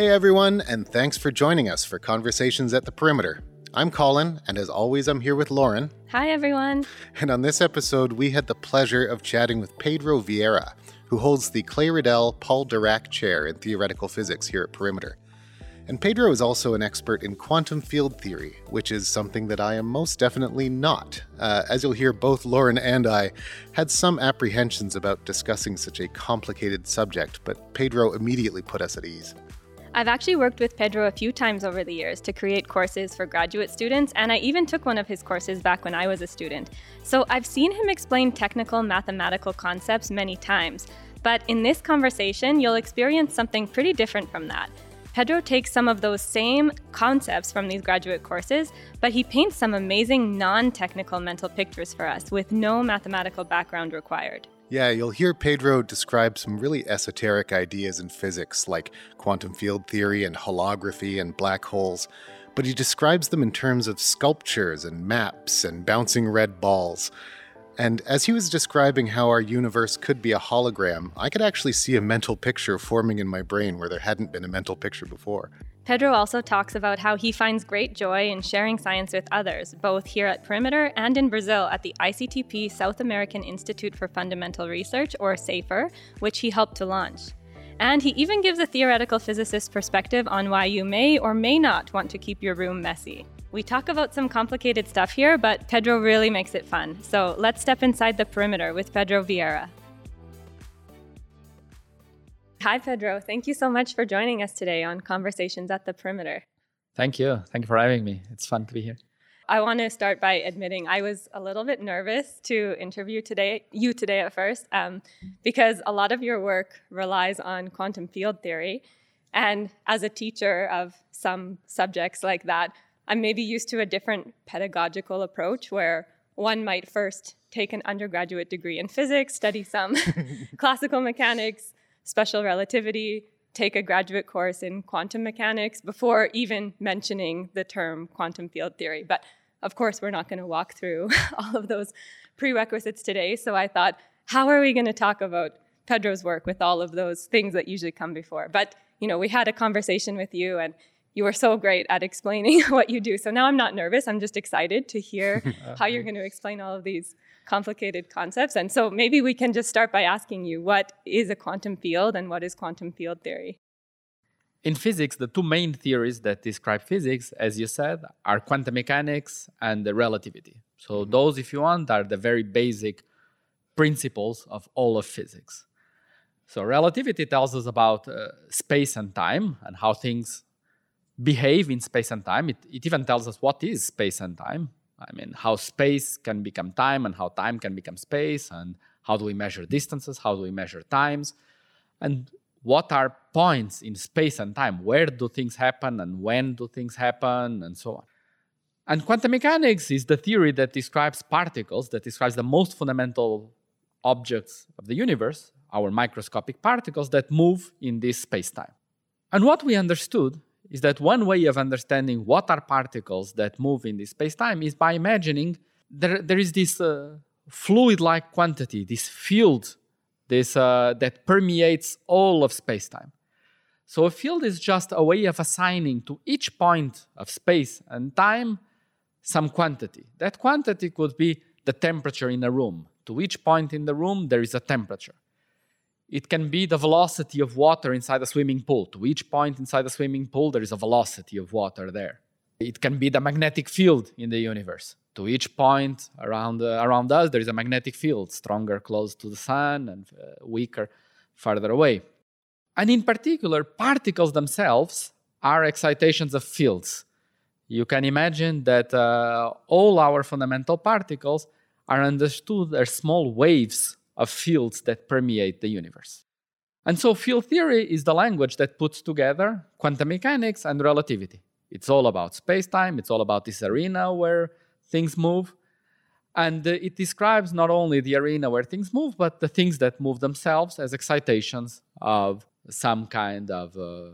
Hey everyone, and thanks for joining us for Conversations at the Perimeter. I'm Colin, and as always, I'm here with Lauren. Hi everyone. And on this episode, we had the pleasure of chatting with Pedro Vieira, who holds the Clay Riddell Paul Dirac Chair in Theoretical Physics here at Perimeter. And Pedro is also an expert in quantum field theory, which is something that I am most definitely not. Uh, as you'll hear, both Lauren and I had some apprehensions about discussing such a complicated subject, but Pedro immediately put us at ease. I've actually worked with Pedro a few times over the years to create courses for graduate students, and I even took one of his courses back when I was a student. So I've seen him explain technical mathematical concepts many times. But in this conversation, you'll experience something pretty different from that. Pedro takes some of those same concepts from these graduate courses, but he paints some amazing non technical mental pictures for us with no mathematical background required. Yeah, you'll hear Pedro describe some really esoteric ideas in physics like quantum field theory and holography and black holes, but he describes them in terms of sculptures and maps and bouncing red balls. And as he was describing how our universe could be a hologram, I could actually see a mental picture forming in my brain where there hadn't been a mental picture before. Pedro also talks about how he finds great joy in sharing science with others, both here at Perimeter and in Brazil at the ICTP South American Institute for Fundamental Research, or SAIFR, which he helped to launch. And he even gives a theoretical physicist perspective on why you may or may not want to keep your room messy. We talk about some complicated stuff here, but Pedro really makes it fun. So let's step inside the perimeter with Pedro Vieira. Hi, Pedro. Thank you so much for joining us today on Conversations at the Perimeter. Thank you. Thank you for having me. It's fun to be here. I want to start by admitting I was a little bit nervous to interview today, you today at first, um, because a lot of your work relies on quantum field theory. And as a teacher of some subjects like that, I'm maybe used to a different pedagogical approach where one might first take an undergraduate degree in physics, study some classical mechanics, special relativity, take a graduate course in quantum mechanics before even mentioning the term quantum field theory. But of course, we're not going to walk through all of those prerequisites today. So I thought, how are we going to talk about Pedro's work with all of those things that usually come before? But you know, we had a conversation with you, and you were so great at explaining what you do. So now I'm not nervous. I'm just excited to hear how uh, you're going to explain all of these complicated concepts. And so maybe we can just start by asking you what is a quantum field and what is quantum field theory? In physics, the two main theories that describe physics, as you said, are quantum mechanics and the relativity. So, mm-hmm. those, if you want, are the very basic principles of all of physics. So, relativity tells us about uh, space and time and how things behave in space and time. It, it even tells us what is space and time. I mean, how space can become time and how time can become space, and how do we measure distances, how do we measure times, and what are points in space and time? Where do things happen and when do things happen, and so on. And quantum mechanics is the theory that describes particles, that describes the most fundamental objects of the universe, our microscopic particles that move in this space time. And what we understood is that one way of understanding what are particles that move in this space-time is by imagining there, there is this uh, fluid-like quantity, this field this, uh, that permeates all of space-time. So a field is just a way of assigning to each point of space and time some quantity. That quantity could be the temperature in a room. To each point in the room, there is a temperature. It can be the velocity of water inside a swimming pool. To each point inside a swimming pool, there is a velocity of water there. It can be the magnetic field in the universe. To each point around, uh, around us, there is a magnetic field, stronger close to the sun and uh, weaker farther away. And in particular, particles themselves are excitations of fields. You can imagine that uh, all our fundamental particles are understood as small waves of fields that permeate the universe. And so, field theory is the language that puts together quantum mechanics and relativity. It's all about space time, it's all about this arena where things move. And uh, it describes not only the arena where things move, but the things that move themselves as excitations of some kind of uh,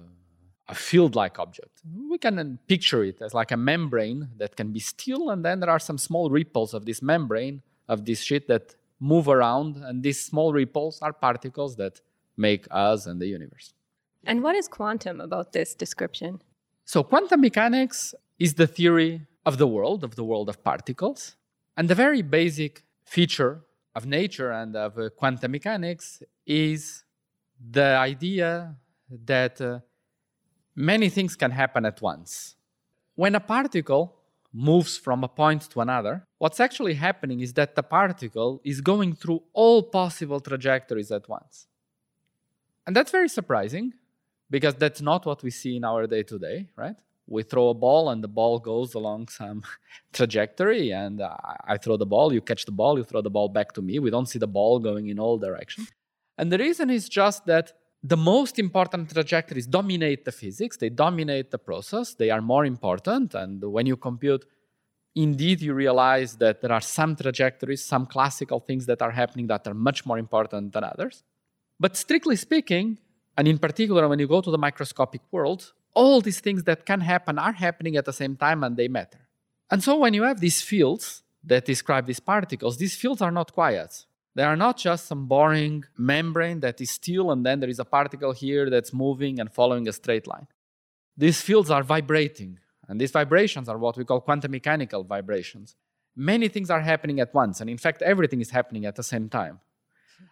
a field like object. We can picture it as like a membrane that can be still, and then there are some small ripples of this membrane, of this sheet that move around, and these small ripples are particles that make us and the universe. And what is quantum about this description? So, quantum mechanics is the theory of the world, of the world of particles. And the very basic feature of nature and of uh, quantum mechanics is the idea that uh, many things can happen at once. When a particle moves from a point to another, what's actually happening is that the particle is going through all possible trajectories at once. And that's very surprising because that's not what we see in our day to day, right? We throw a ball and the ball goes along some trajectory, and I throw the ball, you catch the ball, you throw the ball back to me. We don't see the ball going in all directions. And the reason is just that the most important trajectories dominate the physics, they dominate the process, they are more important. And when you compute, indeed, you realize that there are some trajectories, some classical things that are happening that are much more important than others. But strictly speaking, and in particular, when you go to the microscopic world, all these things that can happen are happening at the same time and they matter. And so when you have these fields that describe these particles, these fields are not quiet. They are not just some boring membrane that is still and then there is a particle here that's moving and following a straight line. These fields are vibrating, and these vibrations are what we call quantum mechanical vibrations. Many things are happening at once, and in fact, everything is happening at the same time.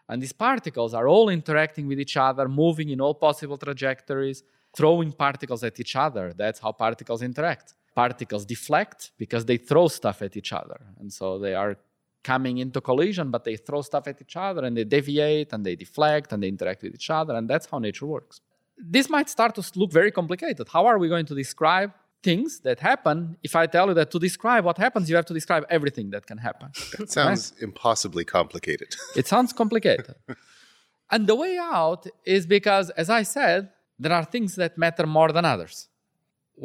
And these particles are all interacting with each other, moving in all possible trajectories, throwing particles at each other. That's how particles interact. Particles deflect because they throw stuff at each other. And so they are coming into collision, but they throw stuff at each other and they deviate and they deflect and they interact with each other. And that's how nature works. This might start to look very complicated. How are we going to describe things that happen if I tell you that to describe what happens, you have to describe everything that can happen? That sounds right? impossibly complicated. it sounds complicated. and the way out is because, as I said, there are things that matter more than others.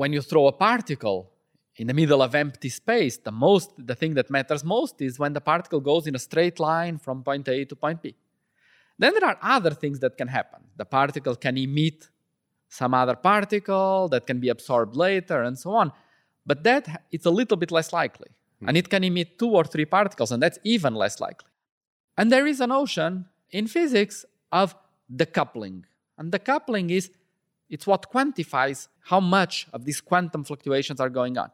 When you throw a particle in the middle of empty space, the most the thing that matters most is when the particle goes in a straight line from point A to point B. Then there are other things that can happen. The particle can emit some other particle that can be absorbed later and so on. But that it's a little bit less likely. Mm. And it can emit two or three particles, and that's even less likely. And there is a notion in physics of the coupling. And the coupling is it's what quantifies how much of these quantum fluctuations are going on.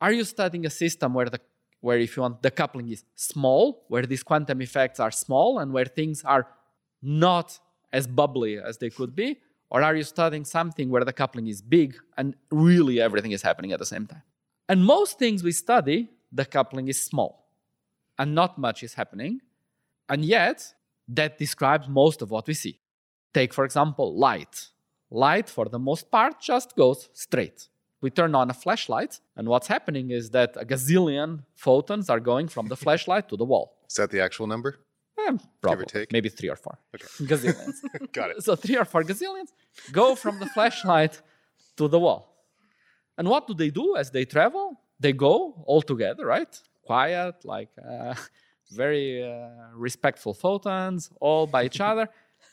Are you studying a system where the where if you want the coupling is small, where these quantum effects are small and where things are not as bubbly as they could be? Or are you studying something where the coupling is big and really everything is happening at the same time? And most things we study, the coupling is small and not much is happening. And yet, that describes most of what we see. Take, for example, light. Light, for the most part, just goes straight we turn on a flashlight, and what's happening is that a gazillion photons are going from the flashlight to the wall. Is that the actual number? Probably, maybe three or four. Okay. Gazillions. Got it. So three or four gazillions go from the flashlight to the wall. And what do they do as they travel? They go all together, right? Quiet, like uh, very uh, respectful photons, all by each other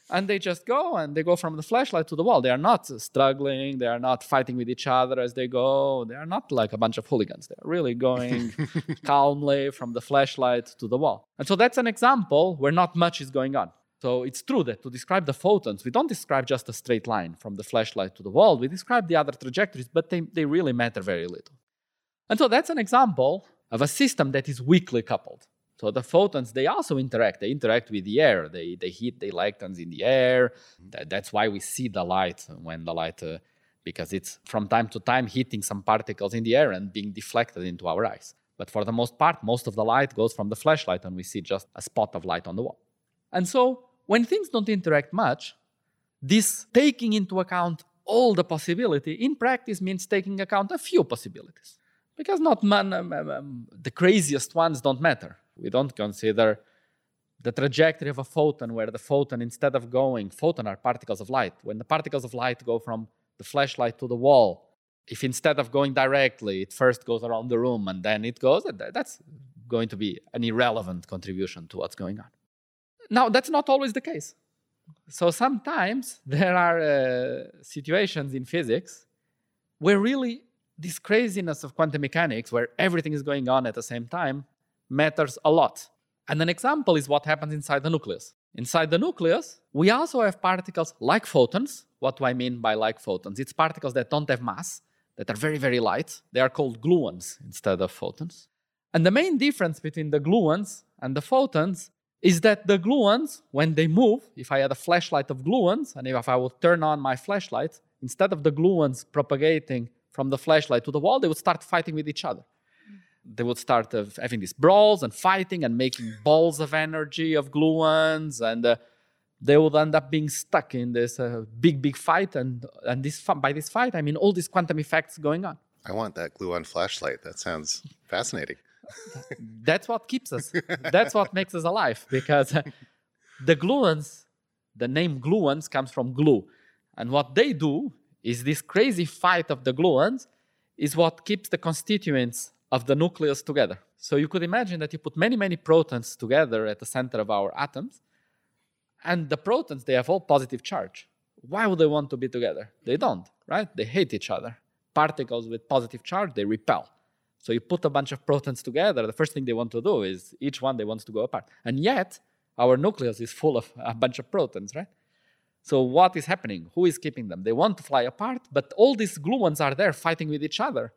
and they just go and they go from the flashlight to the wall. They are not struggling. They are not fighting with each other as they go. They are not like a bunch of hooligans. They are really going calmly from the flashlight to the wall. And so that's an example where not much is going on. So it's true that to describe the photons, we don't describe just a straight line from the flashlight to the wall. We describe the other trajectories, but they, they really matter very little. And so that's an example of a system that is weakly coupled. So the photons, they also interact. They interact with the air. They, they heat the electrons in the air. That, that's why we see the light when the light, uh, because it's from time to time hitting some particles in the air and being deflected into our eyes. But for the most part, most of the light goes from the flashlight and we see just a spot of light on the wall. And so when things don't interact much, this taking into account all the possibility in practice means taking account a few possibilities. Because not man, um, um, um the craziest ones don't matter we don't consider the trajectory of a photon where the photon, instead of going, photon are particles of light. When the particles of light go from the flashlight to the wall, if instead of going directly, it first goes around the room and then it goes, that's going to be an irrelevant contribution to what's going on. Now, that's not always the case. So sometimes there are uh, situations in physics where really this craziness of quantum mechanics, where everything is going on at the same time, matters a lot. And an example is what happens inside the nucleus. inside the nucleus, we also have particles like photons. What do I mean by like photons? It's particles that don't have mass, that are very, very light. They are called gluons instead of photons. And the main difference between the gluons and the photons is that the gluons, when they move, if I had a flashlight of gluons, and if I would turn on my flashlight, instead of the gluons propagating from the flashlight to the wall, they would start fighting with each other. They would start uh, having these brawls and fighting and making balls of energy of gluons, and uh, they would end up being stuck in this uh, big, big fight. And, and this by this fight, I mean all these quantum effects going on. I want that gluon flashlight. That sounds fascinating. That's what keeps us. That's what makes us alive because uh, the gluons, the name gluons comes from glue. And what they do is this crazy fight of the gluons is what keeps the constituents of the nucleus together. So you could imagine that you put many, many protons together at the center of our atoms, and the protons, they have all positive charge. Why would they want to be together? They don't, right? They hate each other. Particles with positive charge, they repel. So you put a bunch of protons together, the first thing they want to do is each one they wants to go apart. And yet, our nucleus is full of a bunch of protons, right? So what is happening? Who is keeping them? They want to fly apart, but all these gluons are there fighting with each other.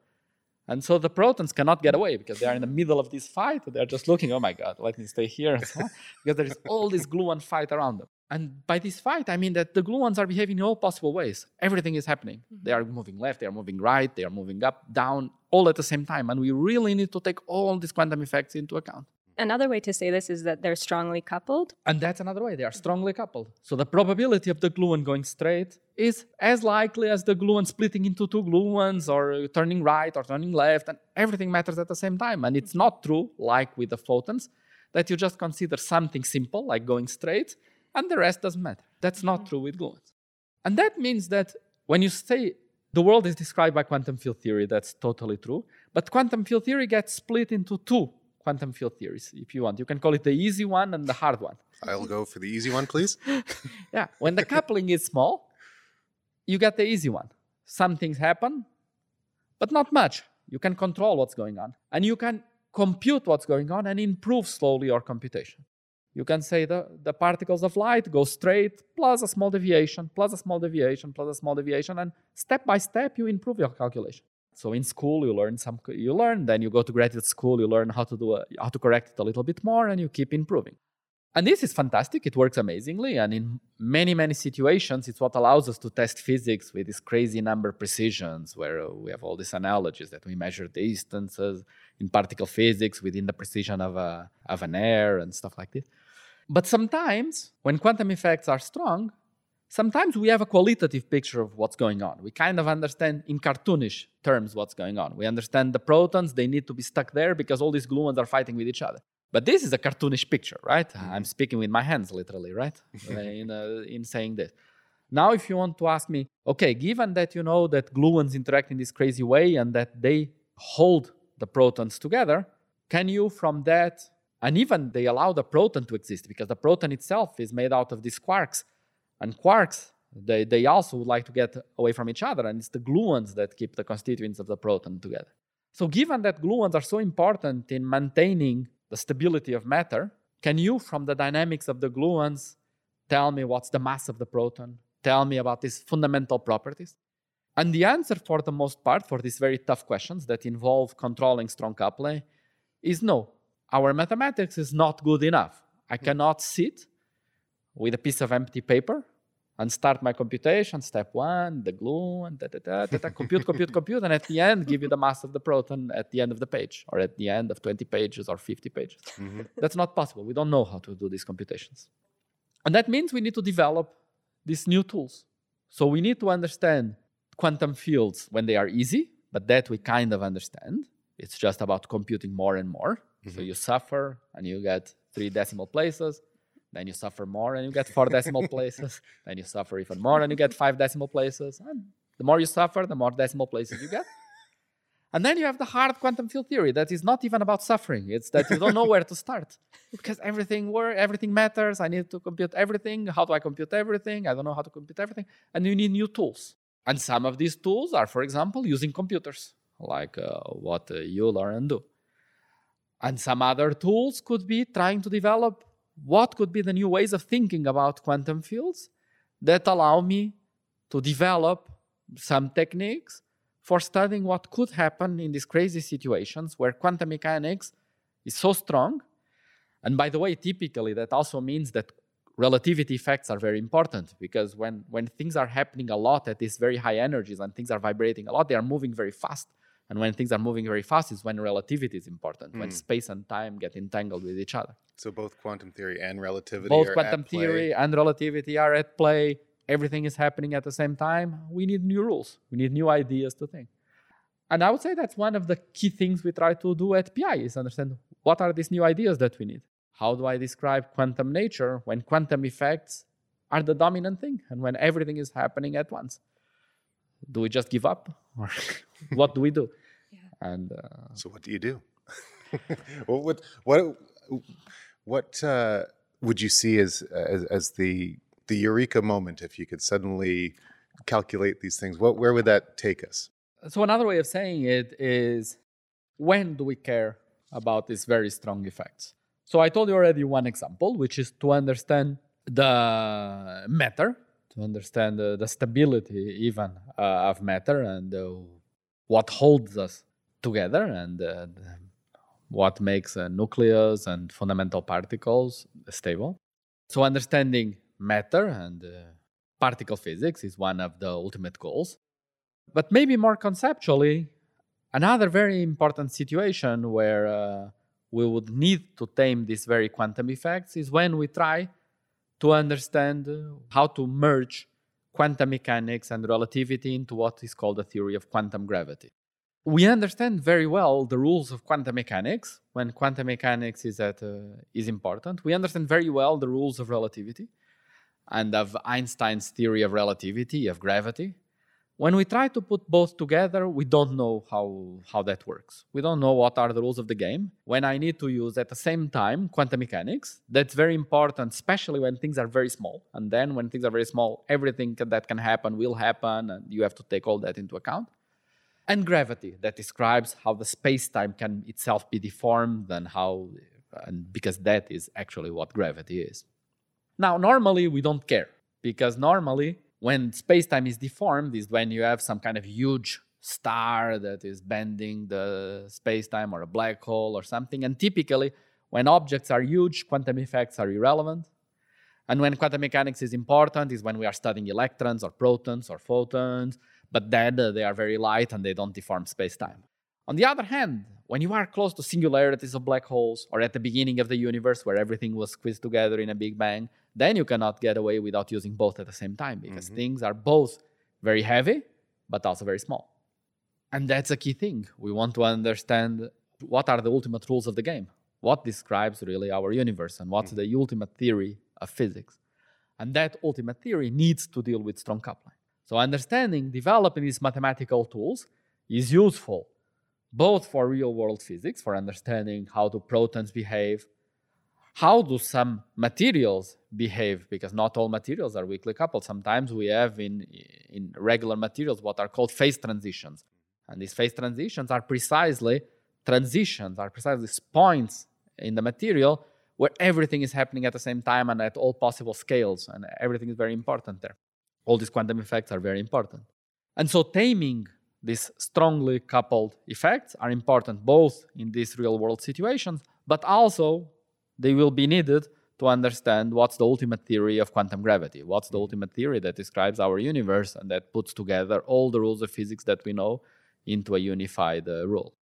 And so the protons cannot get away because they are in the middle of this fight. They're just looking, oh my God, let me stay here. So because there is all this gluon fight around them. And by this fight, I mean that the gluons are behaving in all possible ways. Everything is happening. Mm-hmm. They are moving left, they are moving right, they are moving up, down, all at the same time. And we really need to take all these quantum effects into account. Another way to say this is that they're strongly coupled. And that's another way. They are strongly coupled. So the probability of the gluon going straight is as likely as the gluon splitting into two gluons or turning right or turning left, and everything matters at the same time. And it's not true, like with the photons, that you just consider something simple, like going straight, and the rest doesn't matter. That's not true with gluons. And that means that when you say the world is described by quantum field theory, that's totally true. But quantum field theory gets split into two quantum field theories, if you want. You can call it the easy one and the hard one. I'll go for the easy one, please. yeah, when the coupling is small, you get the easy one. Some things happen, but not much. You can control what's going on, and you can compute what's going on and improve slowly your computation. You can say the, the particles of light go straight, plus a small deviation, plus a small deviation, plus a small deviation, and step by step you improve your calculation. So in school you learn some you learn, then you go to graduate school, you learn how to do a, how to correct it a little bit more, and you keep improving. And this is fantastic. It works amazingly, and in many many situations, it's what allows us to test physics with these crazy number precisions, where uh, we have all these analogies that we measure distances in particle physics within the precision of a of an air and stuff like this. But sometimes, when quantum effects are strong, sometimes we have a qualitative picture of what's going on. We kind of understand in cartoonish terms what's going on. We understand the protons, they need to be stuck there because all these gluons are fighting with each other. But this is a cartoonish picture, right? Mm-hmm. I'm speaking with my hands literally, right? in, uh, in saying this. Now, if you want to ask me, okay, given that you know that gluons interact in this crazy way and that they hold the protons together, can you from that, and even they allow the proton to exist because the proton itself is made out of these quarks and quarks, they, they also would like to get away from each other, and it's the gluons that keep the constituents of the proton together. So, given that gluons are so important in maintaining the stability of matter, can you, from the dynamics of the gluons, tell me what's the mass of the proton? Tell me about these fundamental properties? And the answer, for the most part, for these very tough questions that involve controlling strong coupling is no. Our mathematics is not good enough. I hmm. cannot sit with a piece of empty paper and start my computation, step one, the glue, and da, da, da, da, da, compute, compute, compute, and at the end, give you the mass of the proton at the end of the page, or at the end of 20 pages or 50 pages. Mm-hmm. That's not possible. We don't know how to do these computations. And that means we need to develop these new tools. So we need to understand quantum fields when they are easy, but that we kind of understand. It's just about computing more and more. Mm-hmm. So you suffer and you get three decimal places then you suffer more and you get four decimal places. Then you suffer even more and you get five decimal places. And the more you suffer, the more decimal places you get. And then you have the hard quantum field theory that is not even about suffering. It's that you don't know where to start because everything work, everything matters. I need to compute everything. How do I compute everything? I don't know how to compute everything. And you need new tools. And some of these tools are, for example, using computers, like uh, what uh, you learn and do. And some other tools could be trying to develop what could be the new ways of thinking about quantum fields that allow me to develop some techniques for studying what could happen in these crazy situations where quantum mechanics is so strong. And by the way, typically that also means that relativity effects are very important because when, when things are happening a lot at these very high energies and things are vibrating a lot, they are moving very fast. And when things are moving very fast is when relativity is important, mm. when hmm. space and time get entangled with each other. So both quantum theory and relativity both quantum theory and relativity are at play everything is happening at the same time, we need new rules. We need new ideas to think. And I would say that's one of the key things we try to do at PI is understand what are these new ideas that we need. How do I describe quantum nature when quantum effects are the dominant thing and when everything is happening at once? Do we just give up or what do we do? And uh, so, what do you do? what what what, what uh, would you see as, as as the the eureka moment if you could suddenly calculate these things? What where would that take us? So another way of saying it is when do we care about these very strong effects? So i told you already one example which is to understand the matter to understand the, the stability even uh, of matter and uh, what holds us together and uh, what makes a nucleus and fundamental particles stable so understanding matter and uh, particle physics is one of the ultimate goals. But maybe more conceptually, another very important situation where uh, we would need to tame these very quantum effects is when we try to understand how to merge quantum mechanics and relativity into what is called the theory of quantum gravity. We understand very well the rules of quantum mechanics when quantum mechanics is, at, uh, is important. We understand very well the rules of relativity and of Einstein's theory of relativity, of gravity. When we try to put both together, we don't know how, how that works. We don't know what are the rules of the game. When I need to use at the same time quantum mechanics, that's very important, especially when things are very small. And then when things are very small, everything that can happen will happen, and you have to take all that into account. And gravity, that describes how the space time can itself be deformed and how, and because that is actually what gravity is. Now, normally we don't care because normally when space-time is deformed is when you have some kind of huge star that is bending the space-time or a black hole or something. And typically, when objects are huge, quantum effects are irrelevant. And when quantum mechanics is important is when we are studying electrons or protons or photons, but then uh, they are very light and they don't deform space-time. On the other hand, when you are close to singularities of black holes or at the beginning of the universe where everything was squeezed together in a big bang, then you cannot get away without using both at the same time because mm-hmm. things are both very heavy but also very small. And that's a key thing. We want to understand what are the ultimate rules of the game, what describes really our universe, and what's mm-hmm. the ultimate theory of physics. And that ultimate theory needs to deal with strong coupling. So, understanding, developing these mathematical tools is useful both for real world physics, for understanding how do protons behave, how do some materials behave because not all materials are weakly coupled. Sometimes we have in in regular materials what are called phase transitions. And these phase transitions are precisely transitions are precisely points in the material where everything is happening at the same time and at all possible scales and everything is very important there all these quantum effects are very important and so taming these strongly coupled effects are important both in these real world situations but also they will be needed to understand what's the ultimate theory of quantum gravity, what's the ultimate theory that describes our universe and that puts together all the rules of physics that we know into a unified uh, rule.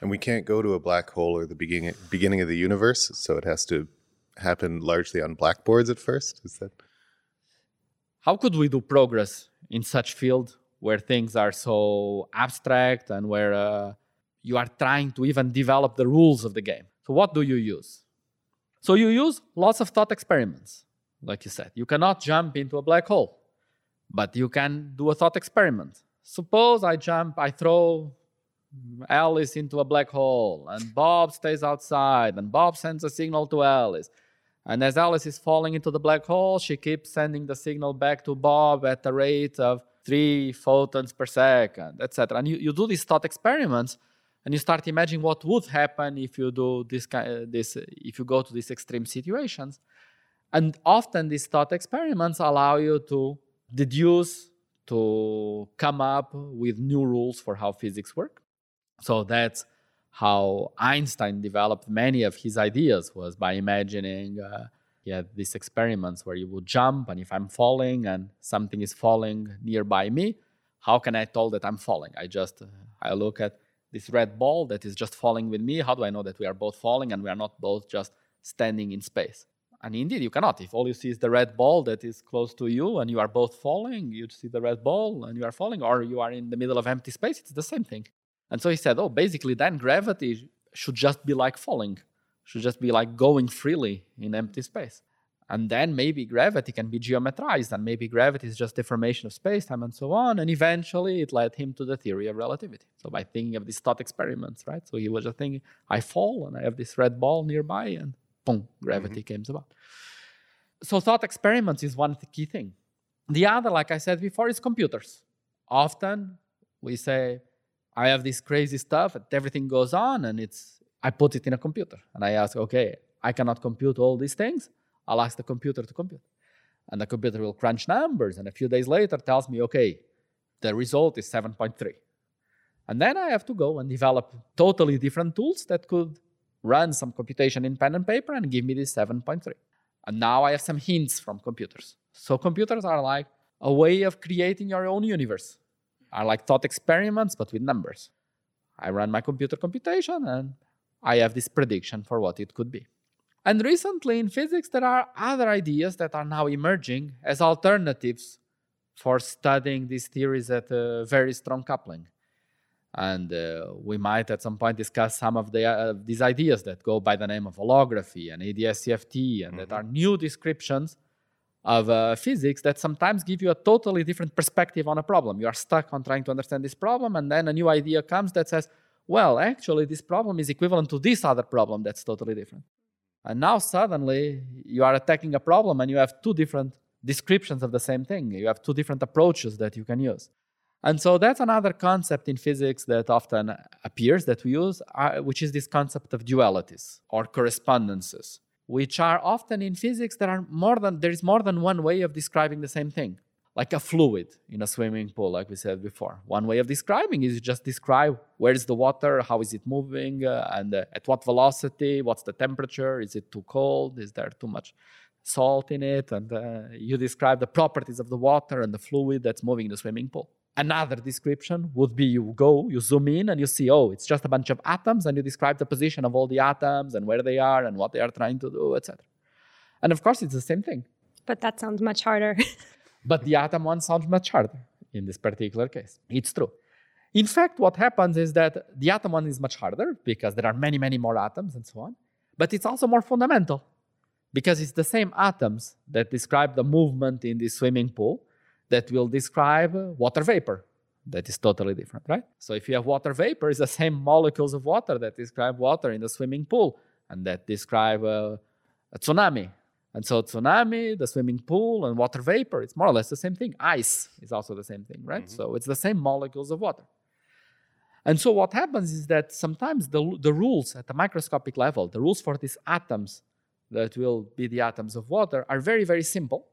And we can't go to a black hole or the beginning beginning of the universe, so it has to happen largely on blackboards at first. Is that how could we do progress in such field where things are so abstract and where uh, you are trying to even develop the rules of the game? So what do you use? So you use lots of thought experiments, like you said. You cannot jump into a black hole, but you can do a thought experiment. Suppose I jump, I throw Alice into a black hole, and Bob stays outside, and Bob sends a signal to Alice. And as Alice is falling into the black hole, she keeps sending the signal back to Bob at the rate of three photons per second, etc. And you, you do these thought experiments, and you start imagining what would happen if you do this kind uh, this if you go to these extreme situations and often these thought experiments allow you to deduce to come up with new rules for how physics work so that's how einstein developed many of his ideas was by imagining uh, he had these experiments where you would jump and if i'm falling and something is falling nearby me how can i tell that i'm falling? I just uh, i look at this red ball that is just falling with me. How do i know that we are both falling and we are not both just standing in space? And indeed you cannot. If all you see is the red ball that is close to you and you are both falling you see the red ball and you are falling or you are in the middle of empty space it's the same thing and so he said oh basically then gravity should just be like falling should just be like going freely in empty space. And then maybe gravity can be geometrized and maybe gravity is just deformation of space-time and so on and eventually it led him to the theory of relativity. So by thinking of these thought experiments right? So he was just thinking i fall and i have this red ball nearby and boom gravity mm-hmm. comes about so thought experiments is one key thing. The other like i said before is computers. Often we say i have this crazy stuff and everything goes on and it's i put it in a computer and i ask okay i cannot compute all these things I'll ask the computer to compute. And the computer will crunch numbers, and a few days later tells me, okay, the result is 7.3. And then I have to go and develop totally different tools that could run some computation in pen and paper and give me this 7.3. And now I have some hints from computers. So computers are like a way of creating your own universe, are like thought experiments, but with numbers. I run my computer computation and I have this prediction for what it could be. And recently in physics, there are other ideas that are now emerging as alternatives for studying these theories at a very strong coupling. And uh, we might at some point discuss some of the, uh, these ideas that go by the name of holography and AdS-CFT, and mm-hmm. that are new descriptions of uh, physics that sometimes give you a totally different perspective on a problem. You are stuck on trying to understand this problem, and then a new idea comes that says, well, actually, this problem is equivalent to this other problem that's totally different. And now suddenly you are attacking a problem and you have two different descriptions of the same thing. You have two different approaches that you can use. And so that's another concept in physics that often appears that we use, uh, which is this concept of dualities or correspondences, which are often in physics there are more than there is more than one way of describing the same thing like a fluid in a swimming pool, like we said before. One way of describing is just describe where is the water, how is it moving, uh, and uh, at what velocity, what's the temperature, is it too cold, is there too much salt in it, and uh, you describe the properties of the water and the fluid that's moving in the swimming pool. Another description would be you go, you zoom in, and you see, oh, it's just a bunch of atoms, and you describe the position of all the atoms and where they are and what they are trying to do, etc. And of course, it's the same thing. But that sounds much harder. But the atom one sounds much harder in this particular case. It's true. In fact, what happens is that the atom one is much harder because there are many, many more atoms and so on. But it's also more fundamental because it's the same atoms that describe the movement in the swimming pool that will describe water vapor. That is totally different, right? So if you have water vapor, it's the same molecules of water that describe water in the swimming pool and that describe uh, a tsunami and so tsunami, the swimming pool, and water vapor, it's more or less the same thing. Ice is also the same thing, right? Mm-hmm. So it's the same molecules of water. And so what happens is that sometimes the, the rules at the microscopic level, the rules for these atoms that will be the atoms of water, are very, very simple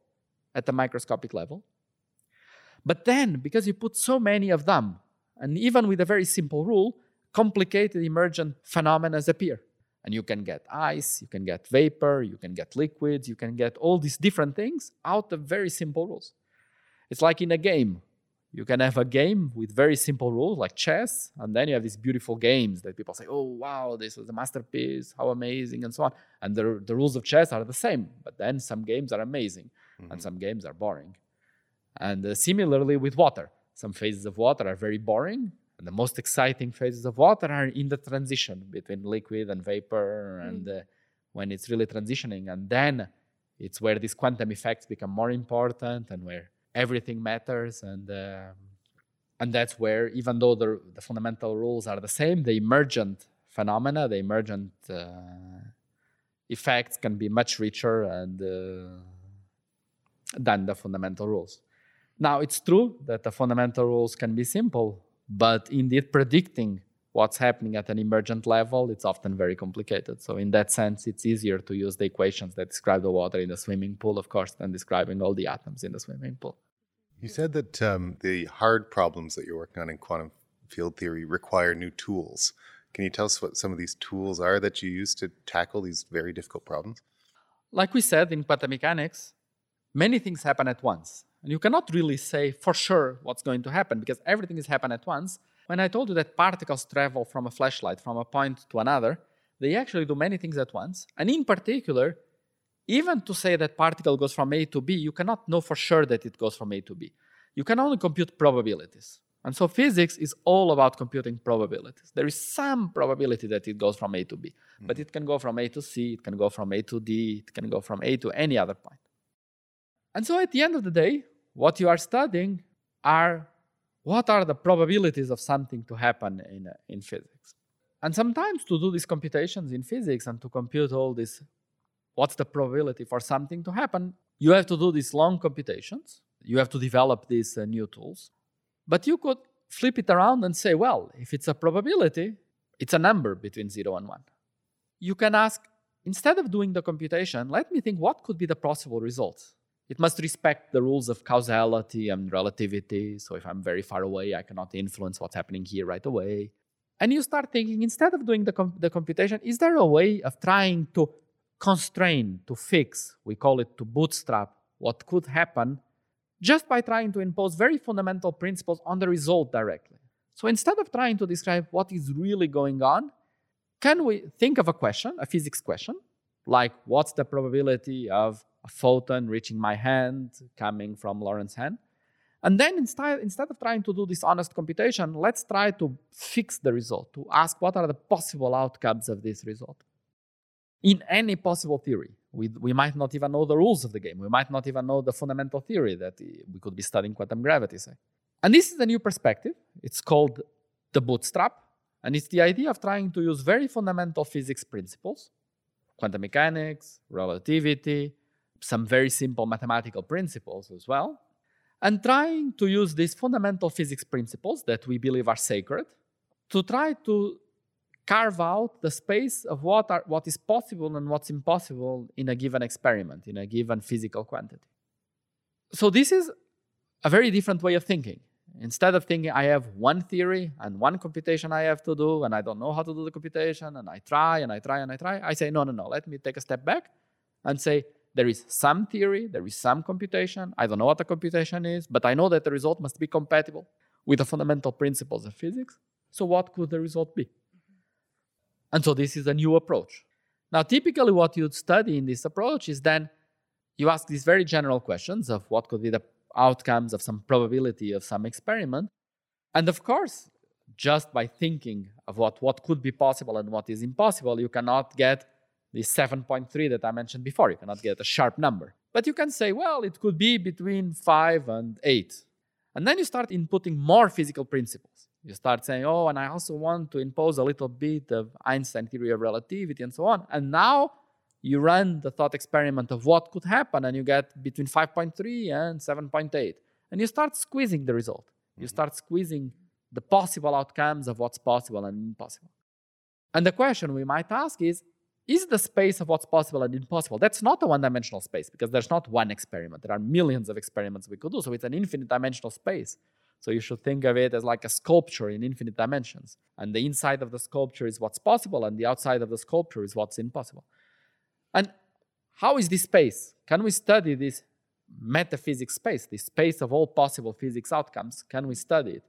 at the microscopic level. But then, because you put so many of them, and even with a very simple rule, complicated emergent phenomena appear. And you can get ice you can get vapor you can get liquids you can get all these different things out of very simple rules. It's like in a game. You can have a game with very simple rules like chess and then you have these beautiful games that people say oh wow this was a masterpiece how amazing and so on. And the, the rules of chess are the same but then some games are amazing mm-hmm. and some games are boring and uh, similarly with water some phases of water are very boring and the most exciting phases of water are in the transition between liquid and vapor, mm. and uh, when it's really transitioning. And then it's where these quantum effects become more important and where everything matters. And um, and that's where, even though the, the fundamental rules are the same, the emergent phenomena, the emergent uh, effects can be much richer and uh, than the fundamental rules. Now, it's true that the fundamental rules can be simple, but indeed predicting what's happening at an emergent level, it's often very complicated. So, in that sense, it's easier to use the equations that describe the water in the swimming pool, of course, than describing all the atoms in the swimming pool. You said that um, the hard problems that you're working on in quantum field theory require new tools. Can you tell us what some of these tools are that you use to tackle these very difficult problems? Like we said in quantum mechanics, many things happen at once. And you cannot really say for sure what's going to happen because everything is happening at once. When I told you that particles travel from a flashlight from a point to another, they actually do many things at once. And in particular, even to say that particle goes from A to B, you cannot know for sure that it goes from A to B. You can only compute probabilities. And so physics is all about computing probabilities. There is some probability that it goes from A to B, mm-hmm. but it can go from A to C, it can go from A to D, it can go from A to any other point. And so at the end of the day, what you are studying are what are the probabilities of something to happen in, in physics. And sometimes to do these computations in physics and to compute all this, what's the probability for something to happen, you have to do these long computations. You have to develop these uh, new tools. But you could flip it around and say, well, if it's a probability, it's a number between 0 and 1. You can ask, instead of doing the computation, let me think what could be the possible results. It must respect the rules of causality and relativity. So if I'm very far away, I cannot influence what's happening here right away. And you start thinking, instead of doing the, com- the computation, is there a way of trying to constrain, to fix, we call it to bootstrap, what could happen just by trying to impose very fundamental principles on the result directly? So instead of trying to describe what is really going on, can we think of a question, a physics question, like what's the probability of a photon reaching my hand coming from Lauren's hand. And then instead, instead of trying to do this honest computation, let's try to fix the result, to ask what are the possible outcomes of this result. In any possible theory, we, we might not even know the rules of the game. We might not even know the fundamental theory that we could be studying quantum gravity, say. And this is a new perspective. It's called the bootstrap. And it's the idea of trying to use very fundamental physics principles, quantum mechanics, relativity, some very simple mathematical principles as well, and trying to use these fundamental physics principles that we believe are sacred to try to carve out the space of what, are, what is possible and what's impossible in a given experiment, in a given physical quantity. So, this is a very different way of thinking. Instead of thinking I have one theory and one computation I have to do, and I don't know how to do the computation, and I try and I try and I try, I say, no, no, no, let me take a step back and say, there is some theory, there is some computation. I don't know what the computation is, but I know that the result must be compatible with the fundamental principles of physics. So, what could the result be? And so, this is a new approach. Now, typically, what you'd study in this approach is then you ask these very general questions of what could be the outcomes of some probability of some experiment. And of course, just by thinking of what, what could be possible and what is impossible, you cannot get the 7.3 that I mentioned before. You cannot get a sharp number. But you can say, well, it could be between 5 and 8. And then you start inputting more physical principles. You start saying, oh, and I also want to impose a little bit of Einstein theory of relativity and so on. And now you run the thought experiment of what could happen, and you get between 5.3 and 7.8. And you start squeezing the result. You mm-hmm. start squeezing the possible outcomes of what's possible and impossible. And the question we might ask is is the space of what's possible and impossible. That's not a one dimensional space because there's not one experiment. There are millions of experiments we could do. So it's an infinite dimensional space. So you should think of it as like a sculpture in infinite dimensions. And the inside of the sculpture is what's possible, and the outside of the sculpture is what's impossible. And how is this space? Can we study this metaphysics space, this space of all possible physics outcomes? Can we study it?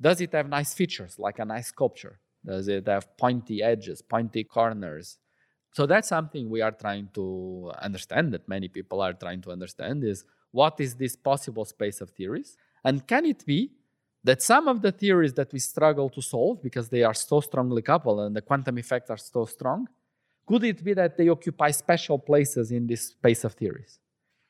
Does it have nice features like a nice sculpture? Does it have pointy edges, pointy corners, so that's something we are trying to understand, that many people are trying to understand is what is this possible space of theories? And can it be that some of the theories that we struggle to solve because they are so strongly coupled and the quantum effects are so strong, could it be that they occupy special places in this space of theories?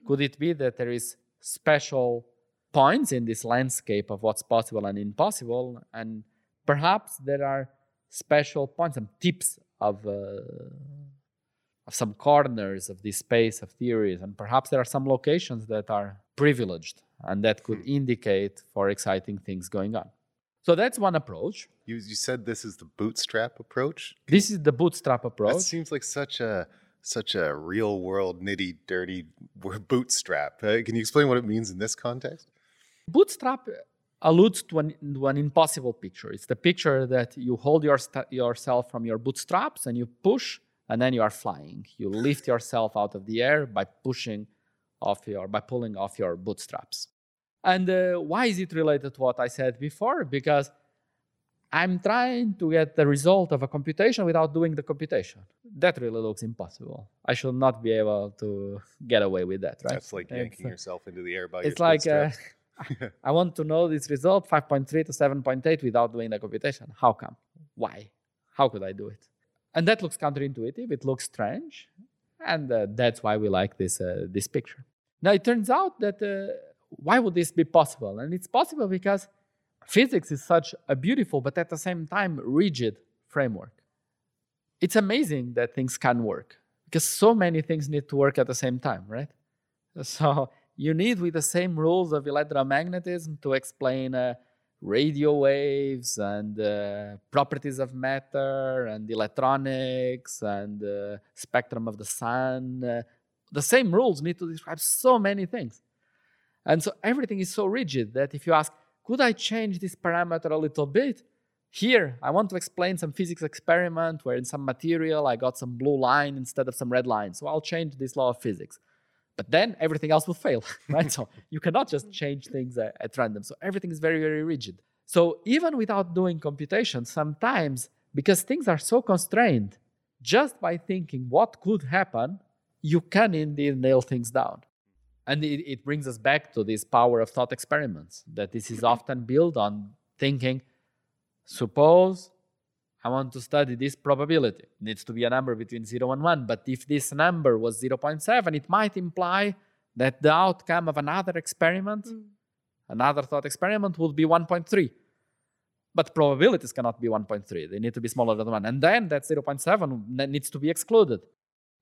Could it be that there is special points in this landscape of what's possible and impossible, and perhaps there are special points and tips of uh, of some corners of this space of theories, and perhaps there are some locations that are privileged and that could hmm. indicate for exciting things going on. So that's one approach. You, you said this is the bootstrap approach. This is the bootstrap approach. That seems like such a such a real world nitty dirty bootstrap. Uh, can you explain what it means in this context? Bootstrap alludes to an, to an impossible picture. It's the picture that you hold your st- yourself from your bootstraps and you push, and then you are flying. You lift yourself out of the air by pushing off your by pulling off your bootstraps. And uh, why is it related to what I said before? Because I'm trying to get the result of a computation without doing the computation. That really looks impossible. I should not be able to get away with that, right? That's like yanking It's, yourself into the air by It's your like uh. I want to know this result 5.3 to 7.8 without doing the computation. How come? Why? How could I do it? And that looks counterintuitive. It looks strange, and uh, that's why we like this uh, this picture. Now it turns out that uh, why would this be possible? And it's possible because physics is such a beautiful but at the same time rigid framework. It's amazing that things can work because so many things need to work at the same time, right? So you need with the same rules of electromagnetism to explain uh, radio waves and uh, properties of matter and electronics and uh, spectrum of the sun. Uh, the same rules need to describe so many things. And so everything is so rigid that if you ask, could I change this parameter a little bit? Here, I want to explain some physics experiment where in some material I got some blue line instead of some red line. So I'll change this law of physics. But then everything else will fail, right? so you cannot just change things at, random. So everything is very, very rigid. So even without doing computation, sometimes because things are so constrained, just by thinking what could happen, you can indeed nail things down. And it, it brings us back to this power of thought experiments that this is mm-hmm. often built on thinking, suppose I want to study this probability. It needs to be a number between 0 and 1. But if this number was 0.7, it might imply that the outcome of another experiment, mm. another thought experiment, would be 1.3. But probabilities cannot be 1.3. They need to be smaller than 1. And then that 0.7 needs to be excluded.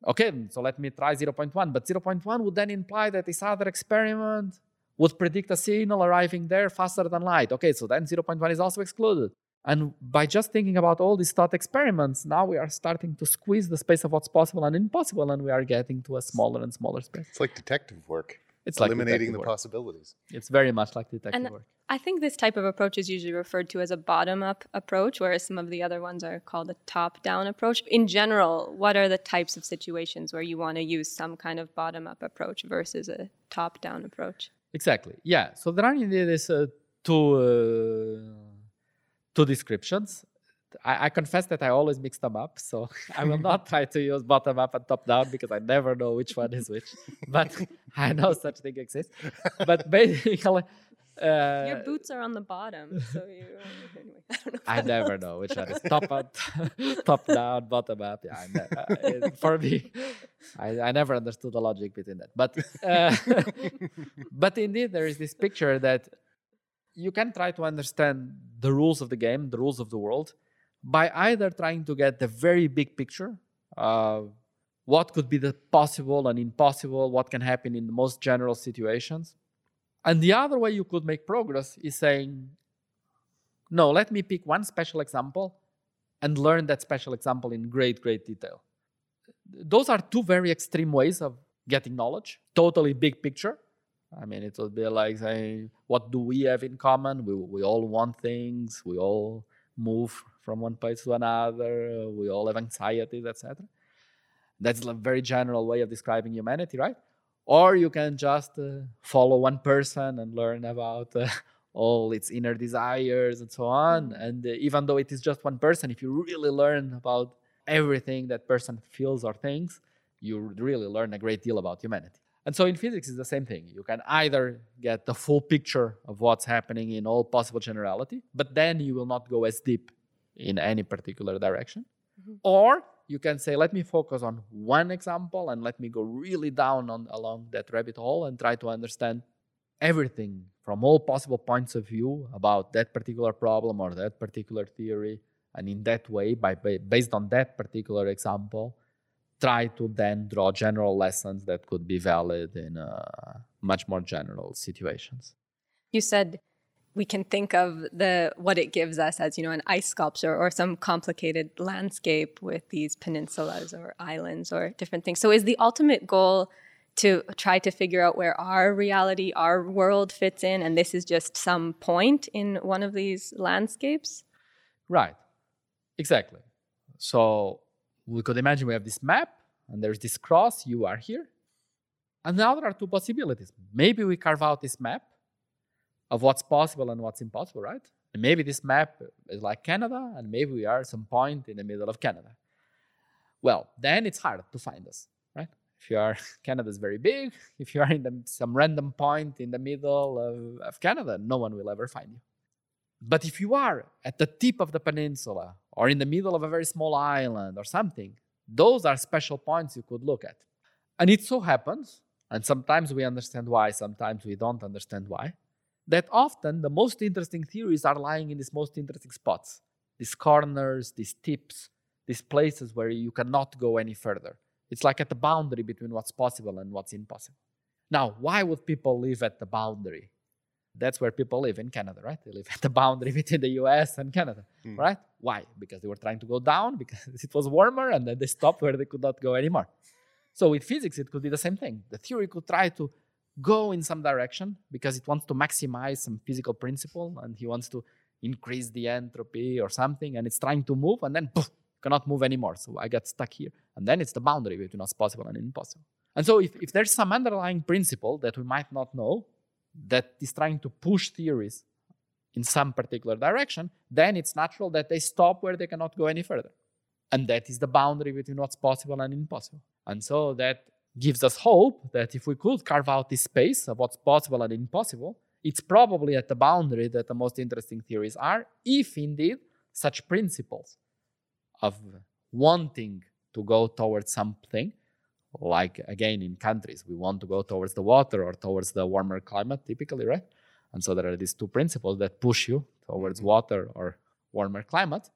Okay, so let me try 0.1. But 0.1 would then imply that this other experiment would predict a signal arriving there faster than light. Okay, so then 0.1 is also excluded. And by just thinking about all these thought experiments, now we are starting to squeeze the space of what's possible and impossible, and we are getting to a smaller and smaller space. It's like detective work. It's like eliminating detective the work. possibilities. It's very much like detective And work. I think this type of approach is usually referred to as a bottom up approach, whereas some of the other ones are called a top down approach. In general, what are the types of situations where you want to use some kind of bottom up approach versus a top down approach? Exactly. Yeah. So there are indeed these uh, two uh, two descriptions. I, I confess that I always mix them up, so I will not try to use bottom up and top down because I never know which one is which. But I know such thing exists. But basically, uh, Your boots are on the bottom, so you. Anyway, I don't know. I never helps. know which one is top up, top down, bottom up. Yeah, I ne- uh, for me, I, I never understood the logic between that. But uh, but indeed, there is this picture that you can try to understand the rules of the game, the rules of the world, by either trying to get the very big picture, uh, what could be the possible and impossible, what can happen in the most general situations, and the other way you could make progress is saying, no, let me pick one special example and learn that special example in great, great detail. Those are two very extreme ways of getting knowledge. Totally big picture. I mean, it would be like saying, what do we have in common? We, we all want things, we all move from one place to another, we all have anxieties, etc. That's a very general way of describing humanity, right? Or you can just uh, follow one person and learn about uh, all its inner desires and so on. And uh, even though it is just one person, if you really learn about everything that person feels or thinks, you really learn a great deal about humanity. And so in physics, it's the same thing. You can either get the full picture of what's happening in all possible generality, but then you will not go as deep in any particular direction. Or you can say, let me focus on one example and let me go really down on along that rabbit hole and try to understand everything from all possible points of view about that particular problem or that particular theory. And in that way, by based on that particular example, try to then draw general lessons that could be valid in uh, much more general situations. You said we can think of the what it gives us as you know an ice sculpture or some complicated landscape with these peninsulas or islands or different things. So is the ultimate goal to try to figure out where our reality our world fits in and this is just some point in one of these landscapes? Right. Exactly. So we could imagine we have this map and there's this cross you are here. And now there are two possibilities. Maybe we carve out this map of what's possible and what's impossible, right? And maybe this map is like Canada, and maybe we are at some point in the middle of Canada. Well, then it's hard to find us, right? If you are, Canada is very big. If you are in the, some random point in the middle of, of Canada, no one will ever find you. But if you are at the tip of the peninsula or in the middle of a very small island or something, those are special points you could look at. And it so happens, and sometimes we understand why, sometimes we don't understand why, that often the most interesting theories are lying in these most interesting spots these corners, these tips, these places where you cannot go any further. It's like at the boundary between what's possible and what's impossible. Now, why would people live at the boundary? That's where people live in Canada, right? They live at the boundary between the US and Canada, mm. right? Why? Because they were trying to go down because it was warmer and then they stopped where they could not go anymore. So with physics, it could be the same thing. The theory could try to go in some direction because it wants to maximize some physical principle and he wants to increase the entropy or something and it's trying to move and then poof, cannot move anymore. So I get stuck here. And then it's the boundary between what's possible and impossible. And so if, if there's some underlying principle that we might not know that is trying to push theories in some particular direction, then it's natural that they stop where they cannot go any further. And that is the boundary between what's possible and impossible. And so that gives us hope that if we could carve out this space of what's possible and impossible, it's probably at the boundary that the most interesting theories are, if indeed such principles of wanting to go towards something, like again in countries, we want to go towards the water or towards the warmer climate, typically, right? And so there are these two principles that push you towards mm-hmm. water or warmer climate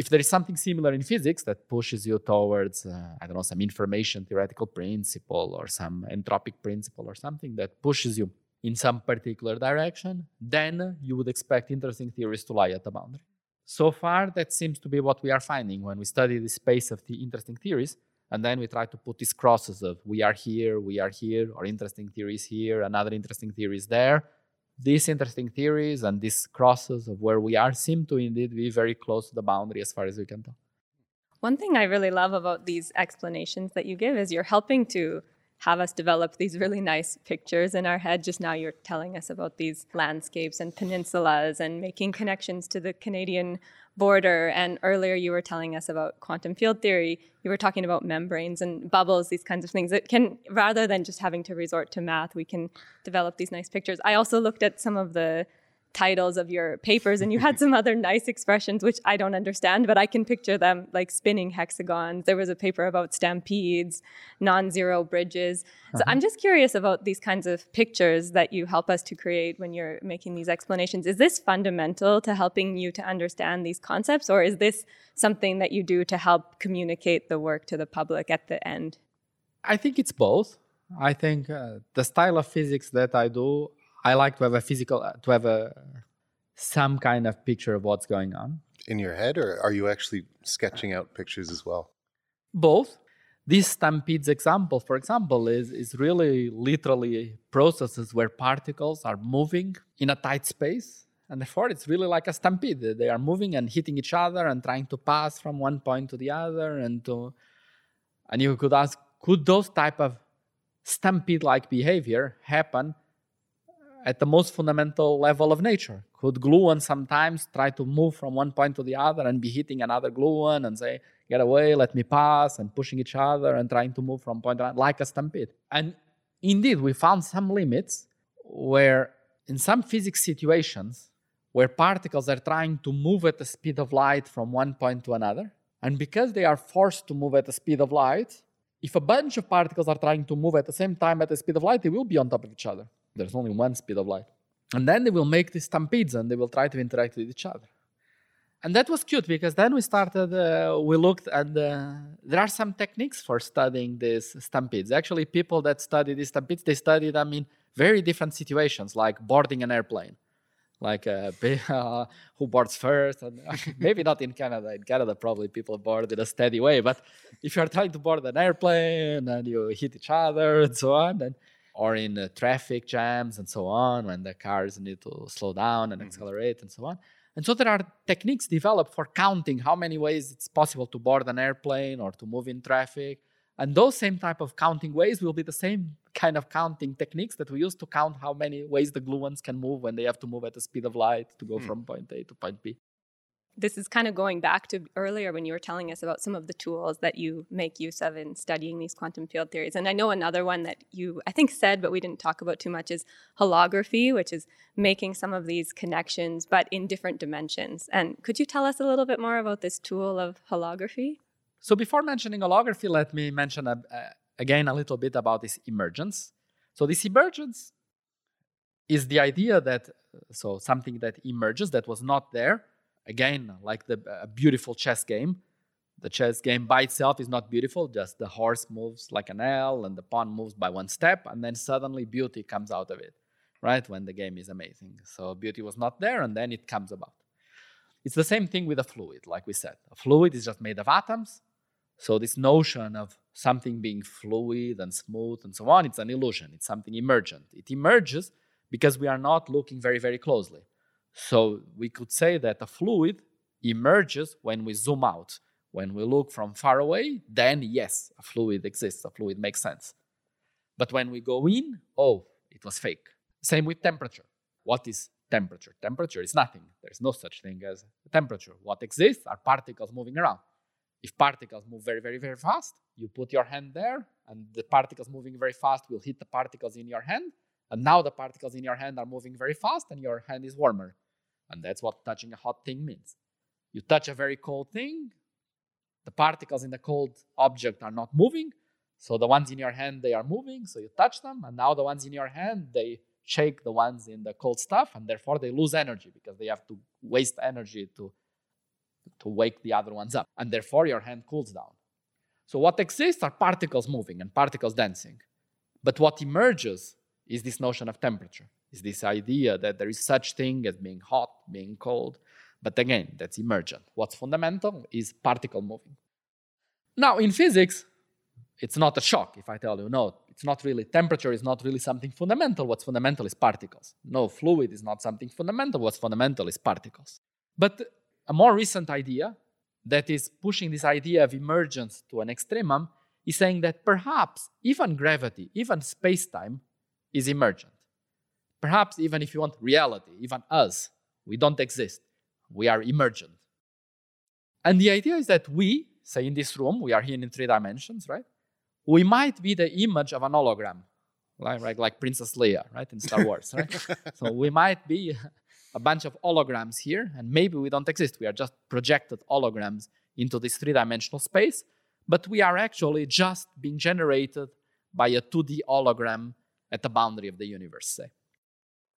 if there is something similar in physics that pushes you towards, uh, I don't know, some information theoretical principle or some entropic principle or something that pushes you in some particular direction, then you would expect interesting theories to lie at the boundary. So far, that seems to be what we are finding when we study the space of the interesting theories, and then we try to put these crosses of we are here, we are here, or interesting theories here, another interesting theories there, these interesting theories and these crosses of where we are seem to indeed be very close to the boundary as far as we can tell. One thing I really love about these explanations that you give is you're helping to have us develop these really nice pictures in our head. Just now, you're telling us about these landscapes and peninsulas and making connections to the Canadian border. And earlier, you were telling us about quantum field theory. You were talking about membranes and bubbles, these kinds of things. It can, rather than just having to resort to math, we can develop these nice pictures. I also looked at some of the titles of your papers and you had some other nice expressions which I don't understand but I can picture them like spinning hexagons. There was a paper about stampedes non-zero bridges. So uh-huh. I'm just curious about these kinds of pictures that you help us to create when you're making these explanations. Is this fundamental to helping you to understand these concepts or is this something that you do to help communicate the work to the public at the end? I think it's both. I think uh, the style of physics that I do I like to have a physical, to have a some kind of picture of what's going on in your head, or are you actually sketching out pictures as well? Both. This stampedes example, for example, is is really literally processes where particles are moving in a tight space, and therefore it's really like a stampede. They are moving and hitting each other and trying to pass from one point to the other, and to, and you could ask, could those type of stampede-like behavior happen at the most fundamental level of nature. Could gluon sometimes try to move from one point to the other and be hitting another gluon and say, get away, let me pass, and pushing each other and trying to move from point to like a stampede. And indeed, we found some limits where, in some physics situations, where particles are trying to move at the speed of light from one point to another, and because they are forced to move at the speed of light, if a bunch of particles are trying to move at the same time at the speed of light, they will be on top of each other. There's only one speed of light. And then they will make these stampedes and they will try to interact with each other. And that was cute because then we started, uh, we looked and uh, there are some techniques for studying these stampedes. Actually, people that study these stampedes, they study them in very different situations, like boarding an airplane like uh, uh, who boards first. And maybe not in Canada. In Canada, probably people board in a steady way. But if you're trying to board an airplane and you hit each other and so on, and or in uh, traffic jams and so on, when the cars need to slow down and mm-hmm. accelerate and so on. And so there are techniques developed for counting how many ways it's possible to board an airplane or to move in traffic. And those same type of counting ways will be the same kind of counting techniques that we use to count how many ways the gluons can move when they have to move at the speed of light to go mm. from point A to point B this is kind of going back to earlier when you were telling us about some of the tools that you make use of in studying these quantum field theories. And I know another one that you, I think, said, but we didn't talk about too much is holography, which is making some of these connections, but in different dimensions. And could you tell us a little bit more about this tool of holography? So, before mentioning holography, let me mention a, uh, again a little bit about this emergence. So, this emergence is the idea that so something that emerges that was not there Again, like the a beautiful chess game. The chess game by itself is not beautiful, just the horse moves like an L and the pawn moves by one step, and then suddenly beauty comes out of it, right? When the game is amazing. So beauty was not there, and then it comes about. It's the same thing with a fluid, like we said. A fluid is just made of atoms. So this notion of something being fluid and smooth and so on, it's an illusion. It's something emergent. It emerges because we are not looking very, very closely. So we could say that a fluid emerges when we zoom out. When we look from far away, then yes, a fluid exists, a fluid makes sense. But when we go in, oh, it was fake. Same with temperature. What is temperature? Temperature is nothing. There's no such thing as temperature. What exists are particles moving around. If particles move very, very, very fast, you put your hand there, and the particles moving very fast will hit the particles in your hand, and now the particles in your hand are moving very fast and your hand is warmer. And that's what touching a hot thing means. You touch a very cold thing, the particles in the cold object are not moving. So the ones in your hand, they are moving. So you touch them. And now the ones in your hand, they shake the ones in the cold stuff. And therefore they lose energy because they have to waste energy to, to wake the other ones up. And therefore your hand cools down. So what exists are particles moving and particles dancing. But what emerges is this notion of temperature, is this idea that there is such thing as being hot, being cold. But again, that's emergent. What's fundamental is particle moving. Now, in physics, it's not a shock if I tell you, no, it's not really, temperature is not really something fundamental. What's fundamental is particles. No, fluid is not something fundamental. What's fundamental is particles. But a more recent idea that is pushing this idea of emergence to an extremum is saying that perhaps even gravity, even space time, is emergent. Perhaps even if you want reality, even us, we don't exist. We are emergent. And the idea is that we, say in this room, we are here in three dimensions, right? We might be the image of an hologram, like, like, like Princess Leia, right, in Star Wars, right? so we might be a bunch of holograms here, and maybe we don't exist. We are just projected holograms into this three dimensional space, but we are actually just being generated by a 2D hologram at the boundary of the universe, say.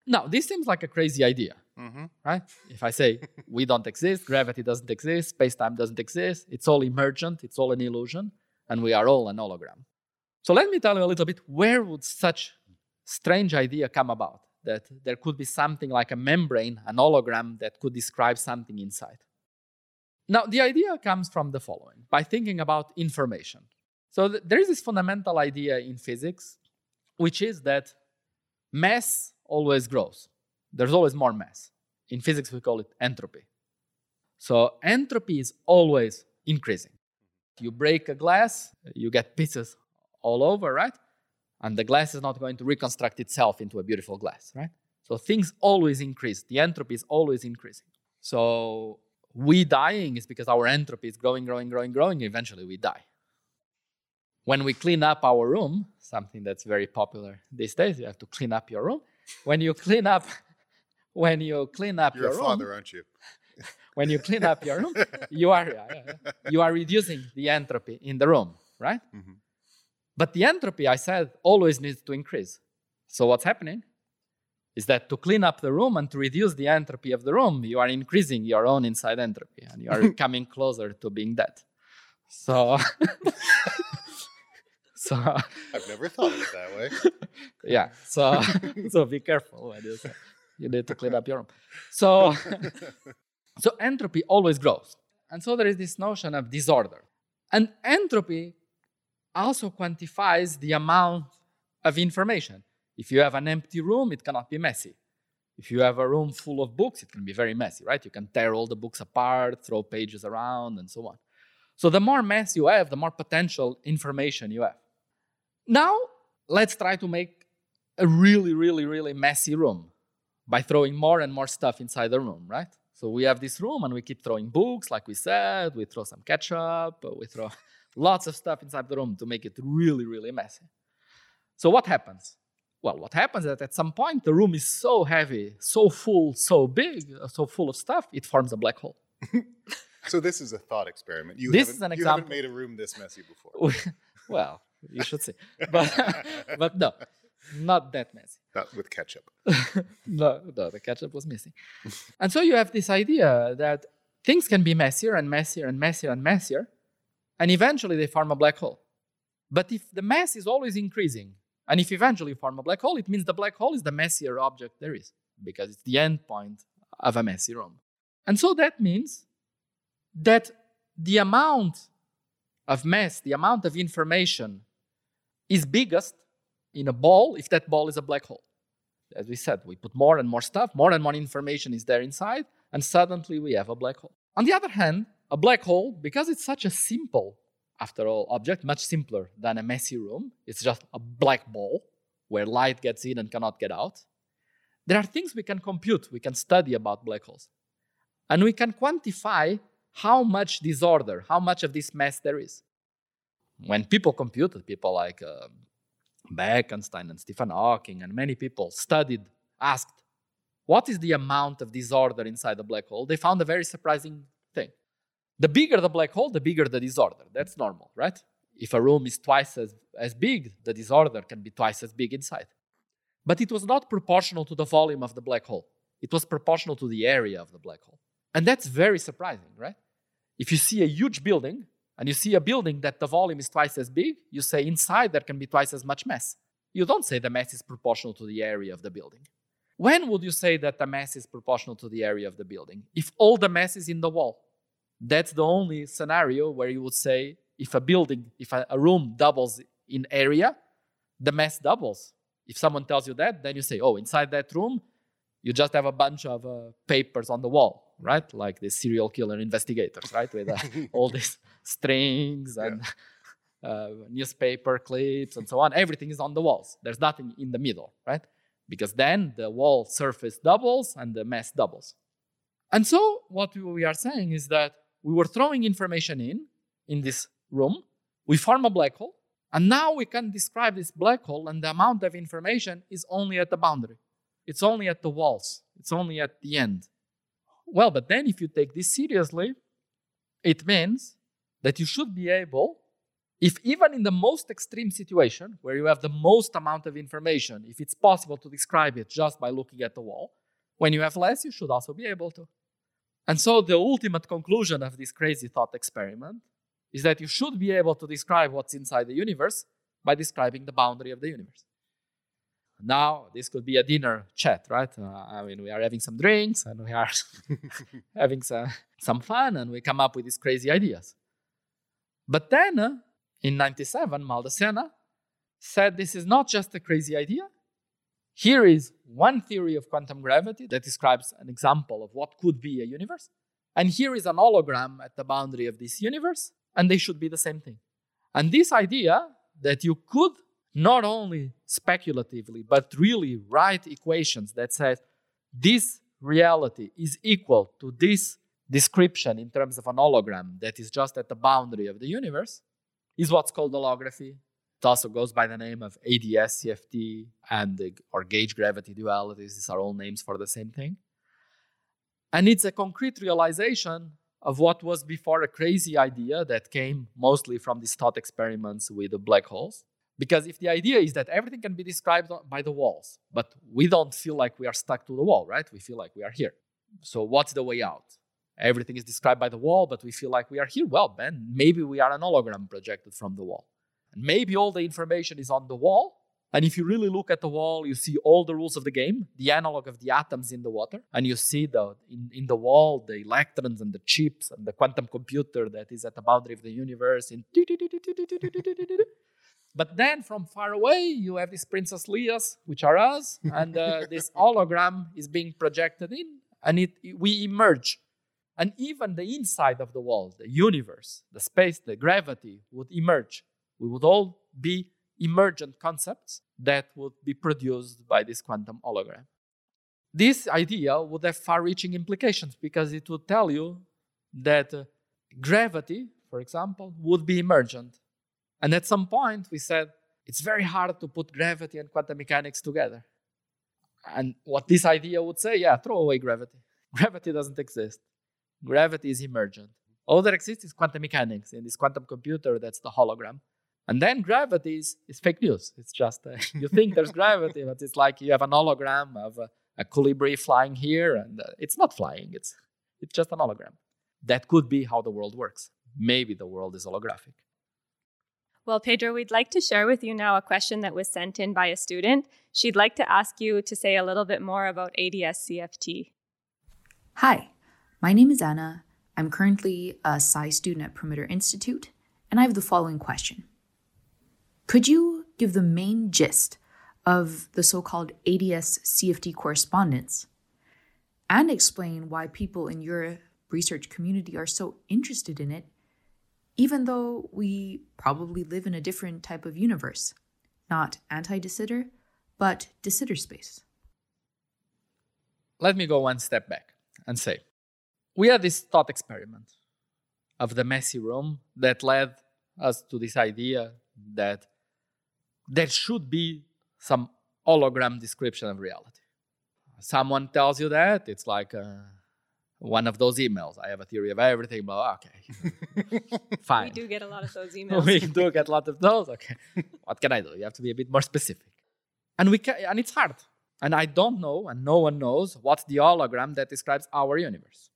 Now, this seems like a crazy idea, mm-hmm. right? If I say we don't exist, gravity doesn't exist, space time doesn't exist, it's all emergent, it's all an illusion, and we are all an hologram. So let me tell you a little bit where would such strange idea come about? That there could be something like a membrane, an hologram that could describe something inside. Now, the idea comes from the following by thinking about information. So, th- there is this fundamental idea in physics which is that mass always grows. There's always more mass. In physics, we call it entropy. So entropy is always increasing. You break a glass, you get pieces all over, right? And the glass is not going to reconstruct itself into a beautiful glass, right? So things always increase. The entropy is always increasing. So we dying is because our entropy is growing, growing, growing, growing. Eventually we die when we clean up our room, something that's very popular these days, you have to clean up your room. When you clean up, when you clean up You're your a room, father, aren't you? when you clean up your room, you are you are reducing the entropy in the room, right? Mm-hmm. But the entropy, I said, always needs to increase. So what's happening is that to clean up the room and to reduce the entropy of the room, you are increasing your own inside entropy, and you are coming closer to being dead. So So I've never thought of it that way. yeah. So so be careful when you say. You need to clean up your room. So, so entropy always grows. And so there is this notion of disorder. And entropy also quantifies the amount of information. If you have an empty room, it cannot be messy. If you have a room full of books, it can be very messy, right? You can tear all the books apart, throw pages around, and so on. So the more mess you have, the more potential information you have. Now, let's try to make a really, really, really messy room by throwing more and more stuff inside the room, right? So we have this room and we keep throwing books, like we said, we throw some ketchup, we throw lots of stuff inside the room to make it really, really messy. So what happens? Well, what happens is that at some point the room is so heavy, so full, so big, so full of stuff, it forms a black hole. so this is a thought experiment. You this is an you example. haven't made a room this messy before. well, you should see, but but no, not that messy. Not with ketchup. no, no, the ketchup was missing. and so you have this idea that things can be messier and messier and messier and messier, and eventually they form a black hole. But if the mass is always increasing, and if eventually you form a black hole, it means the black hole is the messier object there is, because it's the end point of a messy room. And so that means that the amount of mass, the amount of information, is biggest in a ball if that ball is a black hole. As we said, we put more and more stuff, more and more information is there inside, and suddenly we have a black hole. On the other hand, a black hole, because it's such a simple, after all, object, much simpler than a messy room, it's just a black ball where light gets in and cannot get out. There are things we can compute, we can study about black holes. And we can quantify how much disorder, how much of this mess there is. When people computed, people like uh, Bekenstein and Stephen Hawking and many people studied, asked, what is the amount of disorder inside a black hole? They found a very surprising thing. The bigger the black hole, the bigger the disorder. That's normal, right? If a room is twice as, as big, the disorder can be twice as big inside. But it was not proportional to the volume of the black hole. It was proportional to the area of the black hole. And that's very surprising, right? If you see a huge building and you see a building that the volume is twice as big, you say inside there can be twice as much mass. You don't say the mass is proportional to the area of the building. When would you say that the mass is proportional to the area of the building? If all the mass is in the wall. That's the only scenario where you would say if a building, if a, room doubles in area, the mass doubles. If someone tells you that, then you say, oh, inside that room, you just have a bunch of uh, papers on the wall, right? Like the serial killer investigators, right? With uh, all these strings and yeah. uh, newspaper clips and so on. Everything is on the walls. There's nothing in the middle, right? Because then the wall surface doubles and the mass doubles. And so what we are saying is that we were throwing information in, in this room, we form a black hole, and now we can describe this black hole and the amount of information is only at the boundary. It's only at the walls. It's only at the end. Well, but then if you take this seriously, it means that you should be able, if even in the most extreme situation where you have the most amount of information, if it's possible to describe it just by looking at the wall, when you have less, you should also be able to. And so the ultimate conclusion of this crazy thought experiment is that you should be able to describe what's inside the universe by describing the boundary of the universe. Now, this could be a dinner chat, right? Uh, I mean, we are having some drinks and we are having some, some fun and we come up with these crazy ideas. But then, uh, in 97, Maldacena said this is not just a crazy idea. Here is one theory of quantum gravity that describes an example of what could be a universe. And here is an hologram at the boundary of this universe, and they should be the same thing. And this idea that you could not only speculatively, but really write equations that says this reality is equal to this description in terms of an hologram that is just at the boundary of the universe is what's called holography. It also goes by the name of ADS, CFT, and the, or gauge gravity dualities. These are all names for the same thing. And it's a concrete realization of what was before a crazy idea that came mostly from these thought experiments with the black holes. Because if the idea is that everything can be described by the walls, but we don't feel like we are stuck to the wall, right? We feel like we are here. So, what's the way out? everything is described by the wall, but we feel like we are here. Well, then maybe we are an hologram projected from the wall. And maybe all the information is on the wall, And if you really look at the wall, you see all the rules of the game, the analog of the atoms in the water, and you see the in, in the wall the electrons and the chips and the quantum computer that is at the boundary of the universe. In but then from far away, you have these Princess Leias, which are us, and uh, this hologram is being projected in, and it, we emerge. And even the inside of the wall, the universe, the space, the gravity would emerge. We would all be emergent concepts that would be produced by this quantum hologram. This idea would have far reaching implications because it would tell you that uh, gravity, for example, would be emergent. And at some point, we said it's very hard to put gravity and quantum mechanics together. And what this idea would say, yeah, throw away gravity. Gravity doesn't exist. Gravity is emergent. All that exists is quantum mechanics in this quantum computer that's the hologram. And then gravity is, is fake news. It's just, uh, you think there's gravity, but it's like you have an hologram of a, a colibri flying here, and uh, it's not flying, it's, it's just an hologram. That could be how the world works. Maybe the world is holographic. Well, Pedro, we'd like to share with you now a question that was sent in by a student. She'd like to ask you to say a little bit more about ADS CFT. Hi, my name is Anna. I'm currently a PSI student at Perimeter Institute, and I have the following question could you give the main gist of the so called ADS CFT correspondence and explain why people in your research community are so interested in it, even though we probably live in a different type of universe? Not anti de Sitter, but de Sitter space. Let me go one step back and say we had this thought experiment of the messy room that led us to this idea that there should be some hologram description of reality. Someone tells you that, it's like uh, one of those emails. I have a theory of everything, but okay. Fine. We do get a lot of those emails. we do get a lot of those. Okay. what can I do? You have to be a bit more specific. And we can, and it's hard. And I don't know, and no one knows what's the hologram that describes our universe.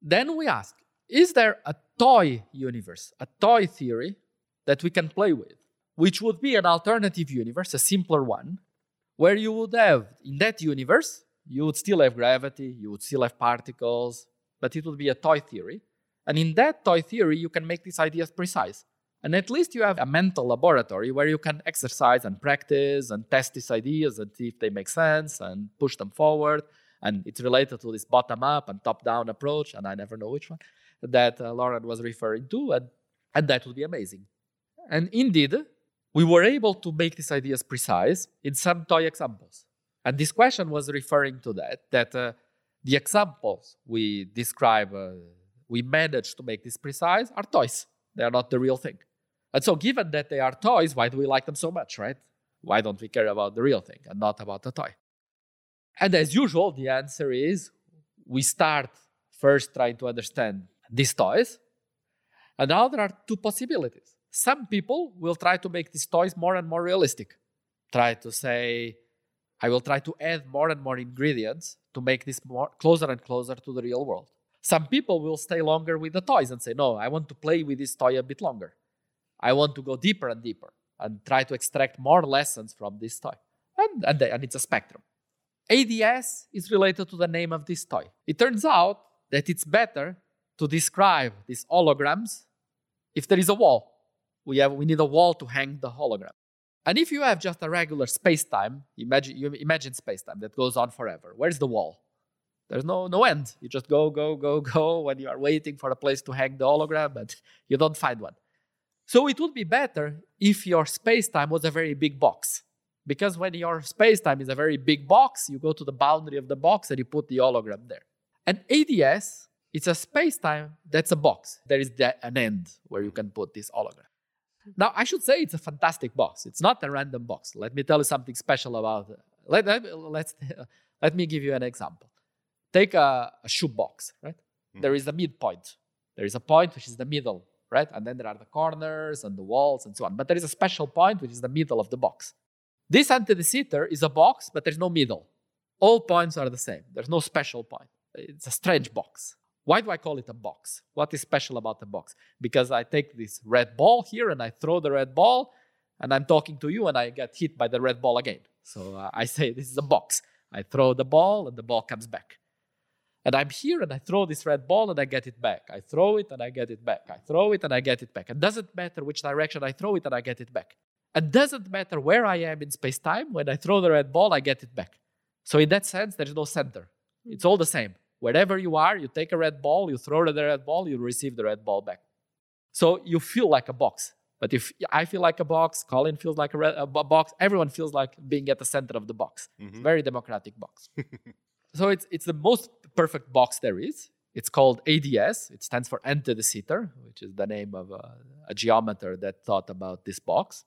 Then we ask, is there a toy universe, a toy theory that we can play with? which would be an alternative universe, a simpler one, where you would have, in that universe, you would still have gravity, you would still have particles, but it would be a toy theory. And in that toy theory, you can make these ideas precise. And at least you have a mental laboratory where you can exercise and practice and test these ideas and see if they make sense and push them forward. And it's related to this bottom up and top down approach, and I never know which one that uh, Lauren was referring to. And, and that would be amazing. And indeed, we were able to make these ideas precise in some toy examples. And this question was referring to that, that uh, the examples we describe, uh, we managed to make this precise, are toys. They are not the real thing. And so, given that they are toys, why do we like them so much, right? Why don't we care about the real thing and not about the toy? And as usual, the answer is we start first trying to understand these toys. And now there are two possibilities. Some people will try to make these toys more and more realistic. Try to say, I will try to add more and more ingredients to make this more closer and closer to the real world. Some people will stay longer with the toys and say, No, I want to play with this toy a bit longer. I want to go deeper and deeper and try to extract more lessons from this toy. And, and, and it's a spectrum. ADS is related to the name of this toy. It turns out that it's better to describe these holograms if there is a wall we have we need a wall to hang the hologram. And if you have just a regular space-time, imagine you imagine space-time that goes on forever. Where's the wall? There's no no end. You just go, go, go, go when you are waiting for a place to hang the hologram, but you don't find one. So it would be better if your space-time was a very big box. Because when your space-time is a very big box, you go to the boundary of the box and you put the hologram there. And ADS, it's a space-time that's a box. There is an end where you can put this hologram. Now, I should say it's a fantastic box. It's not a random box. Let me tell you something special about it. Let, let, let's, let me give you an example. Take a, a shoe box, right? Mm. There is a midpoint. There is a point which is the middle, right? And then there are the corners and the walls and so on. But there is a special point which is the middle of the box. This anti Sitter is a box, but there's no middle. All points are the same. There's no special point. It's a strange box. Why do I call it a box? What is special about the box? Because I take this red ball here and I throw the red ball, and I'm talking to you and I get hit by the red ball again. So uh, I say, This is a box. I throw the ball and the ball comes back. And I'm here and I throw this red ball and I get it back. I throw it and I get it back. I throw it and I get it back. It doesn't matter which direction I throw it and I get it back. It doesn't matter where I am in space time. When I throw the red ball, I get it back. So, in that sense, there's no center. It's all the same. Wherever you are, you take a red ball, you throw the red ball, you receive the red ball back. So, you feel like a box. But if I feel like a box, Colin feels like a, red, a box, everyone feels like being at the center of the box. Mm-hmm. very democratic box. so, it's, it's the most perfect box there is. It's called ADS. It stands for Anti de Sitter, which is the name of a, a geometer that thought about this box.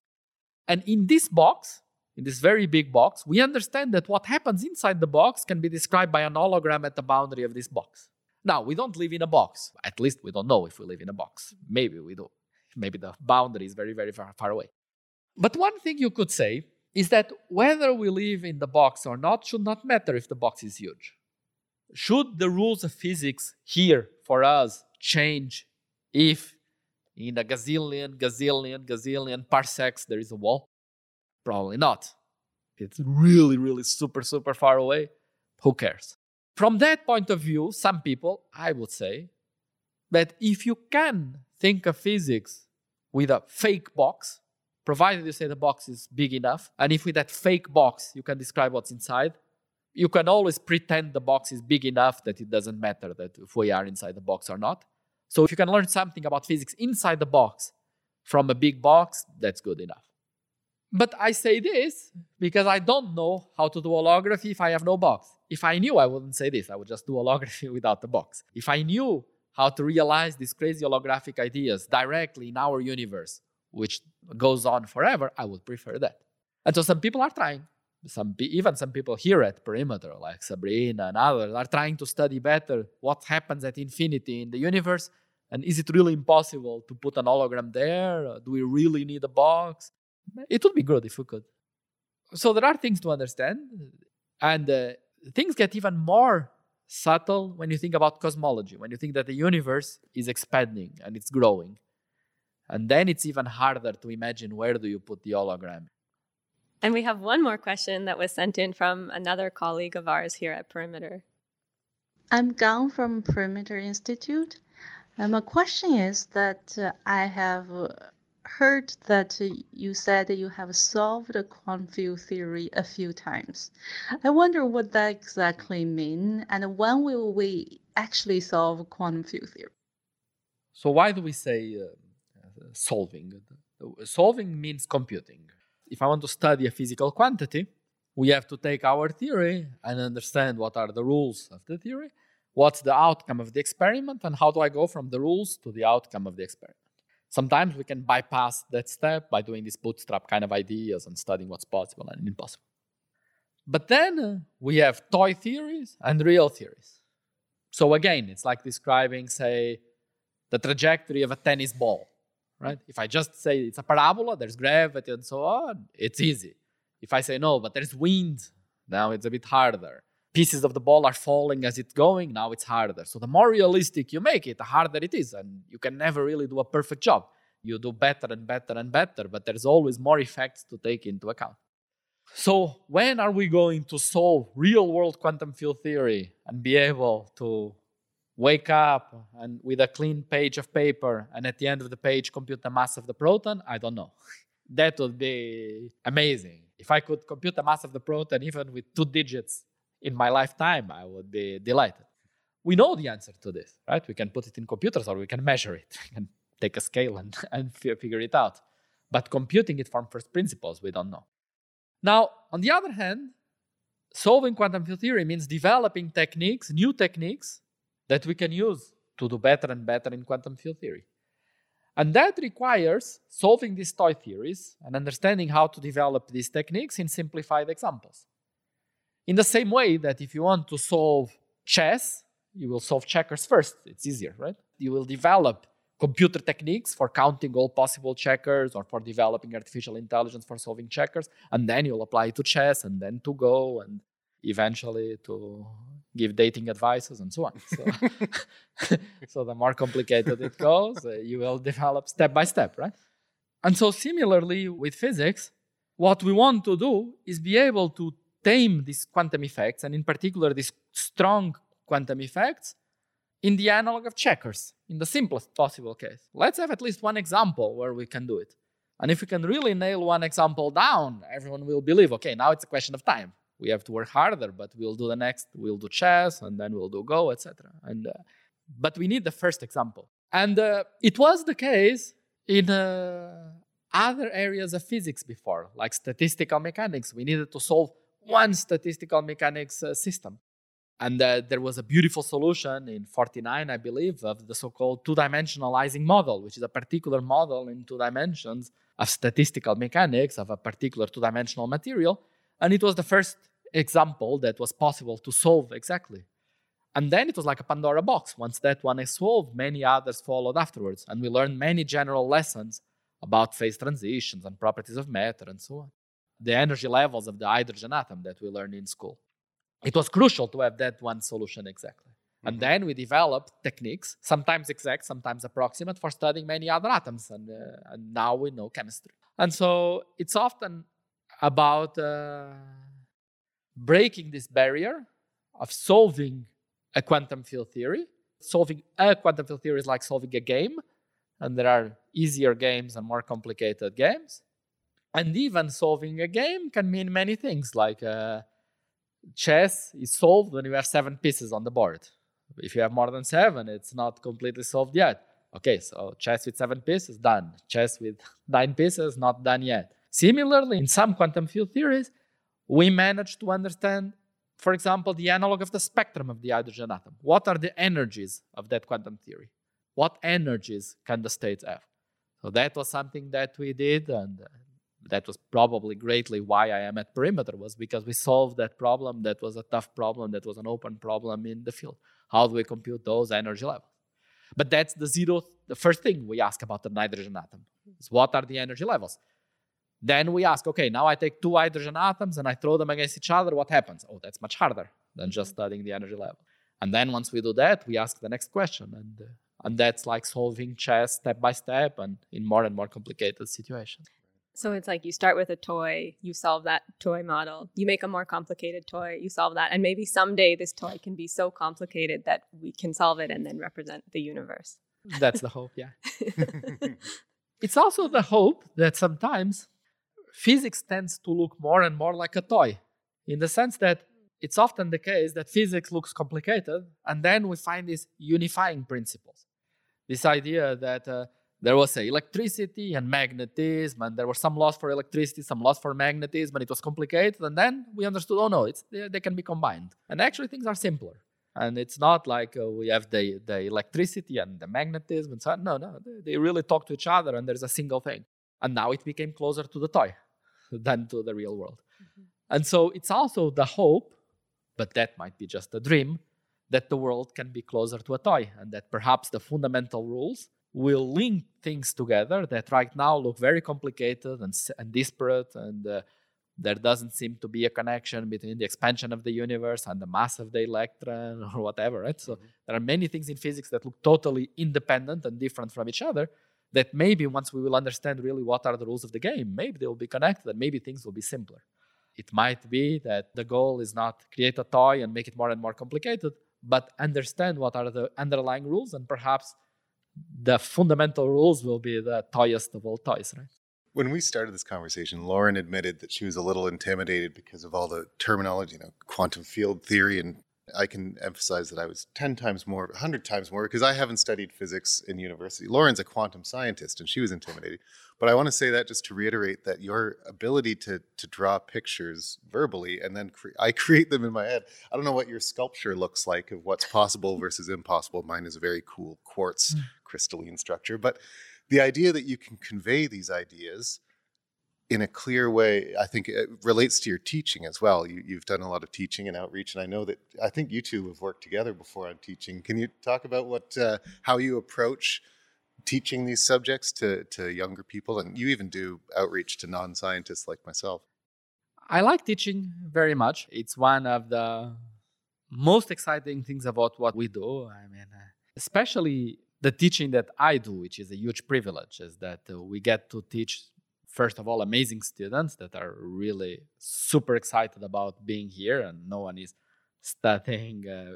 And in this box, in this very big box, we understand that what happens inside the box can be described by an hologram at the boundary of this box. Now, we don't live in a box. At least we don't know if we live in a box. Maybe we do. Maybe the boundary is very, very far, far away. But one thing you could say is that whether we live in the box or not should not matter if the box is huge. Should the rules of physics here for us change if in a gazillion, gazillion, gazillion parsecs there is a wall? Probably not. It's really, really super, super far away. Who cares? From that point of view, some people, I would say, that if you can think of physics with a fake box, provided you say the box is big enough, and if with that fake box you can describe what's inside, you can always pretend the box is big enough that it doesn't matter that if we are inside the box or not. So if you can learn something about physics inside the box from a big box, that's good enough. But I say this because I don't know how to do holography if I have no box. If I knew, I wouldn't say this. I would just do holography without the box. If I knew how to realize these crazy holographic ideas directly in our universe, which goes on forever, I would prefer that. And so some people are trying. Some even some people here at Perimeter, like Sabrina and others, are trying to study better what happens at infinity in the universe. And is it really impossible to put an hologram there? Do we really need a box? It would be good if we could. So there are things to understand, and uh, things get even more subtle when you think about cosmology, when you think that the universe is expanding and it's growing. And then it's even harder to imagine where do you put the hologram. And we have one more question that was sent in from another colleague of ours here at Perimeter. I'm Gang from Perimeter Institute. And my question is that uh, I have uh, heard that you said you have solved quantum field theory a few times. I wonder what that exactly means and when will we actually solve quantum field theory? So why do we say uh, solving? Solving means computing. If I want to study a physical quantity, we have to take our theory and understand what are the rules of the theory, what's the outcome of the experiment, and how do I go from the rules to the outcome of the experiment. Sometimes we can bypass that step by doing these bootstrap kind of ideas and studying what's possible and impossible. But then uh, we have toy theories and real theories. So again, it's like describing, say, the trajectory of a tennis ball, right? If I just say it's a parabola, there's gravity and so on, it's easy. If I say no, but there's wind, now it's a bit harder pieces of the ball are falling as it's going, now it's harder. So the more realistic you make it, the harder it is. And you can never really do a perfect job. You do better and better and better, but there's always more effects to take into account. So, when are we going to solve real world quantum field theory and be able to wake up and with a clean page of paper and at the end of the page compute the mass of the proton? I don't know. that would be amazing. If I could compute the mass of the proton even with two digits in my lifetime, I would be delighted. We know the answer to this, right? We can put it in computers or we can measure it. Can take a scale and, and figure it out. But computing it from first principles, we don't know. Now, on the other hand, solving quantum field theory means developing techniques, new techniques that we can use to do better and better in quantum field theory. And that requires solving these toy theories and understanding how to develop these techniques in simplified examples. In the same way that if you want to solve chess, you will solve checkers first. It's easier, right? You will develop computer techniques for counting all possible checkers or for developing artificial intelligence for solving checkers. And then you'll apply it to chess and then to Go and eventually to give dating advices and so on. So, so the more complicated it goes, uh, you will develop step by step, right? And so, similarly with physics, what we want to do is be able to tame these quantum effects, and in particular, these strong quantum effects, in the analog of checkers, in the simplest possible case. Let's have at least one example where we can do it. And if we can really nail one example down, everyone will believe okay, now it's a question of time. We have to work harder, but we'll do the next, we'll do chess, and then we'll do Go, etc. And uh, but we need the first example. And uh, it was the case in uh, other areas of physics before, like statistical mechanics. We needed to solve one statistical mechanics uh, system. And uh, there was a beautiful solution in 49, I believe, of the so called two dimensional Ising model, which is a particular model in two dimensions of statistical mechanics of a particular two dimensional material. And it was the first example that was possible to solve exactly. And then it was like a Pandora box. Once that one is solved, many others followed afterwards. And we learned many general lessons about phase transitions and properties of matter and so on. The energy levels of the hydrogen atom that we learned in school it was crucial to have that one solution exactly. Mm-hmm. And then we developed techniques, sometimes exact, sometimes approximate, for studying many other atoms. And, uh, and now we know chemistry. And so it's often about uh, breaking this barrier of solving a quantum field theory. Solving a quantum field theory is like solving a game, and there are easier games and more complicated games. And even solving a game can mean many things, like uh, chess is solved when you have seven pieces on the board. If you have more than seven, it's not completely solved yet. Okay, so chess with seven pieces, done. Chess with nine pieces, not done yet. Similarly, in some quantum field theories, we managed to understand, for example, the analog of the spectrum of the hydrogen atom. What are the energies of that quantum theory? What energies can the states have? So that was something that we did, and that was probably greatly why I am at Perimeter was because we solved that problem. That was a tough problem. That was an open problem in the field. How do we compute those energy levels? But that's the zero. The first thing we ask about the hydrogen atom is what are the energy levels. Then we ask, okay, now I take two hydrogen atoms and I throw them against each other. What happens? Oh, that's much harder than just mm-hmm. studying the energy level. And then once we do that, we ask the next question, and uh, and that's like solving chess step by step and in more and more complicated situations. So it's like you start with a toy, you solve that toy model, you make a more complicated toy, you solve that. And maybe someday this toy can be so complicated that we can solve it and then represent the universe. That's the hope, yeah. it's also the hope that sometimes physics tends to look more and more like a toy, in the sense that it's often the case that physics looks complicated, and then we find these unifying principles. This idea that uh, there was say electricity and magnetism and there was some laws for electricity some laws for magnetism and it was complicated and then we understood oh no it's they, they can be combined and actually things are simpler and it's not like uh, we have the, the electricity and the magnetism and so on. no no they, they really talk to each other and there's a single thing and now it became closer to the toy than to the real world mm-hmm. and so it's also the hope but that might be just a dream that the world can be closer to a toy and that perhaps the fundamental rules will link things together that right now look very complicated and, and disparate and uh, there doesn't seem to be a connection between the expansion of the universe and the mass of the electron or whatever right so mm-hmm. there are many things in physics that look totally independent and different from each other that maybe once we will understand really what are the rules of the game maybe they will be connected and maybe things will be simpler it might be that the goal is not create a toy and make it more and more complicated but understand what are the underlying rules and perhaps the fundamental rules will be the toyest of all toys, right? When we started this conversation, Lauren admitted that she was a little intimidated because of all the terminology, you know, quantum field theory and I can emphasize that I was 10 times more, 100 times more, because I haven't studied physics in university. Lauren's a quantum scientist, and she was intimidated. But I want to say that just to reiterate that your ability to, to draw pictures verbally and then cre- I create them in my head. I don't know what your sculpture looks like of what's possible versus impossible. Mine is a very cool quartz mm. Crystalline structure. But the idea that you can convey these ideas in a clear way, I think it relates to your teaching as well. You, have done a lot of teaching and outreach, and I know that I think you two have worked together before on teaching. Can you talk about what uh, how you approach teaching these subjects to to younger people, and you even do outreach to non scientists like myself? I like teaching very much. It's one of the most exciting things about what we do. I mean, uh, especially the teaching that I do, which is a huge privilege, is that uh, we get to teach, first of all, amazing students that are really super excited about being here, and no one is studying uh,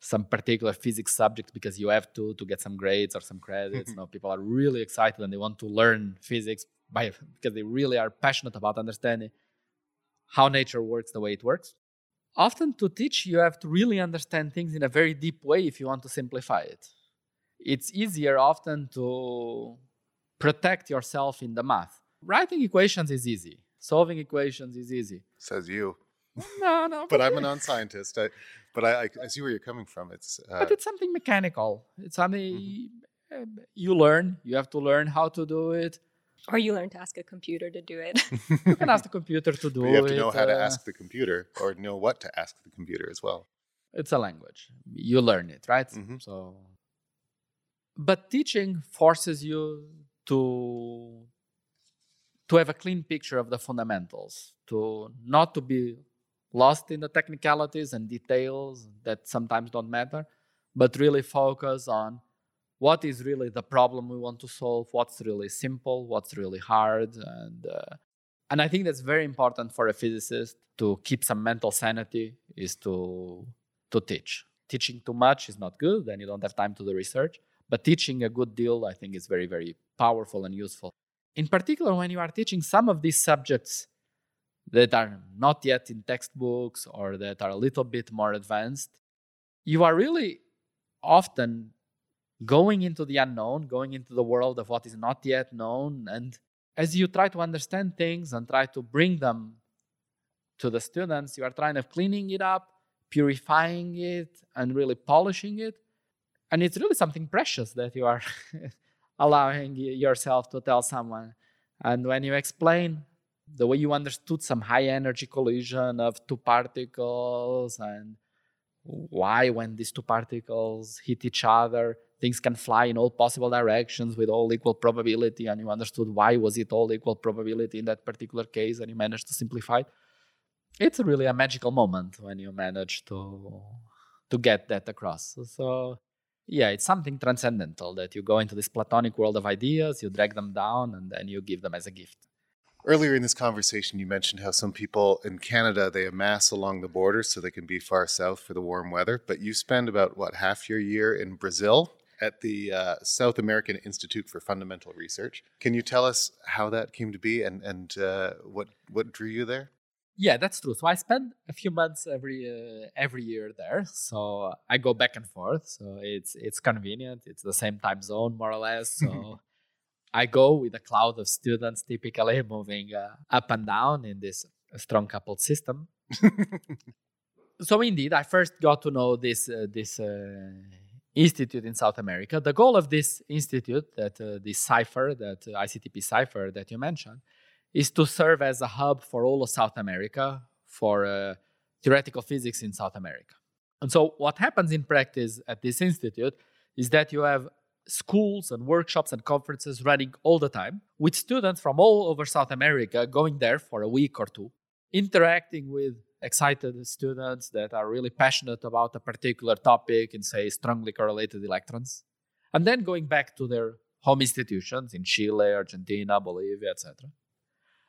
some particular physics subject because you have to to get some grades or some credits. no, people are really excited and they want to learn physics by because they really are passionate about understanding how nature works the way it works. Often to teach, you have to really understand things in a very deep way if you want to simplify it. It's easier often to protect yourself in the math. Writing equations is easy. Solving equations is easy. Says you. No, no. But I'm a non-scientist. I, but I, I, I see where you're coming from. It's uh, but it's something mechanical. It's something Mm-hmm. uh, you learn. You have to learn how to do it. Or you learn to ask a computer to do it. You can ask the computer to do it. you have to it. know how to uh, ask the computer or know what to ask the computer as well. It's a language. You learn it, right? Mm-hmm. So, but teaching forces you to to have a clean picture of the fundamentals, to not to be lost in the technicalities and details that sometimes don't matter, but really focus on what is really the problem we want to solve, what's really simple, what's really hard, and uh, and I think that's very important for a physicist to keep some mental sanity is to to teach. Teaching too much is not good, then you don't have time to do research. But teaching a good deal, I think, is very, very powerful and useful. In particular, when you are teaching some of these subjects that are not yet in textbooks or that are a little bit more advanced, you are really often going into the unknown, going into the world of what is not yet known. And as you try to understand things and try to bring them to the students, you are trying to cleaning it up, purifying it, and really polishing it. And it's really something precious that you are allowing yourself to tell someone. And when you explain the way you understood some high energy collision of two particles and why when these two particles hit each other things can fly in all possible directions with all equal probability and you understood why was it all equal probability in that particular case and you managed to simplify it it's really a magical moment when you manage to to get that across so yeah it's something transcendental that you go into this platonic world of ideas you drag them down and then you give them as a gift Earlier in this conversation, you mentioned how some people in Canada they amass along the border so they can be far south for the warm weather. But you spend about what half your year in Brazil at the uh, South American Institute for Fundamental Research. Can you tell us how that came to be and and uh, what what drew you there? Yeah, that's true. So I spend a few months every uh, every year there. So I go back and forth. So it's it's convenient. It's the same time zone more or less. So I go with a cloud of students, typically moving uh, up and down in this strong coupled system. so indeed, I first got to know this uh, this uh, institute in South America. The goal of this institute, that uh, this SAIFR, that uh, ICTP SAIFR that you mentioned, is to serve as a hub for all of South America for uh, theoretical physics in South America. And so, what happens in practice at this institute is that you have schools and workshops and conferences running all the time with students from all over South America going there for a week or two, interacting with excited students that are really passionate about a particular topic and say strongly correlated electrons, and then going back to their home institutions in Chile, Argentina, Bolivia, etc.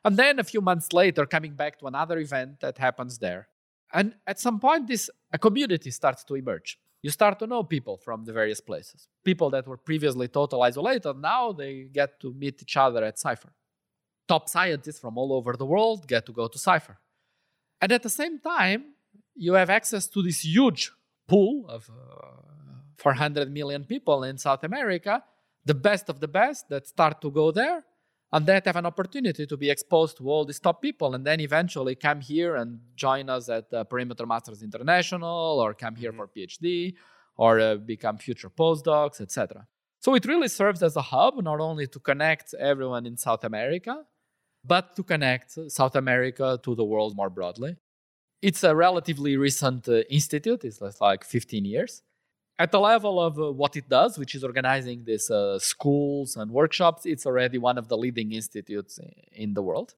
And then a few months later, coming back to another event that happens there. And at some point, this a community starts to emerge. You start to know people from the various places. People that were previously total isolated, now they get to meet each other at SAIFR. Top scientists from all over the world get to go to SAIFR. And at the same time, you have access to this huge pool of uh, 400 million people in South America, the best of the best that start to go there and that have an opportunity to be exposed to all these top people and then eventually come here and join us at uh, Perimeter Masters International or come here for PhD or uh, become future postdocs, etc. So it really serves as a hub not only to connect everyone in South America, but to connect South America to the world more broadly. It's a relatively recent uh, institute, it's like 15 years. At the level of uh, what it does, which is organizing these uh, schools and workshops, it's already one of the leading institutes in the world.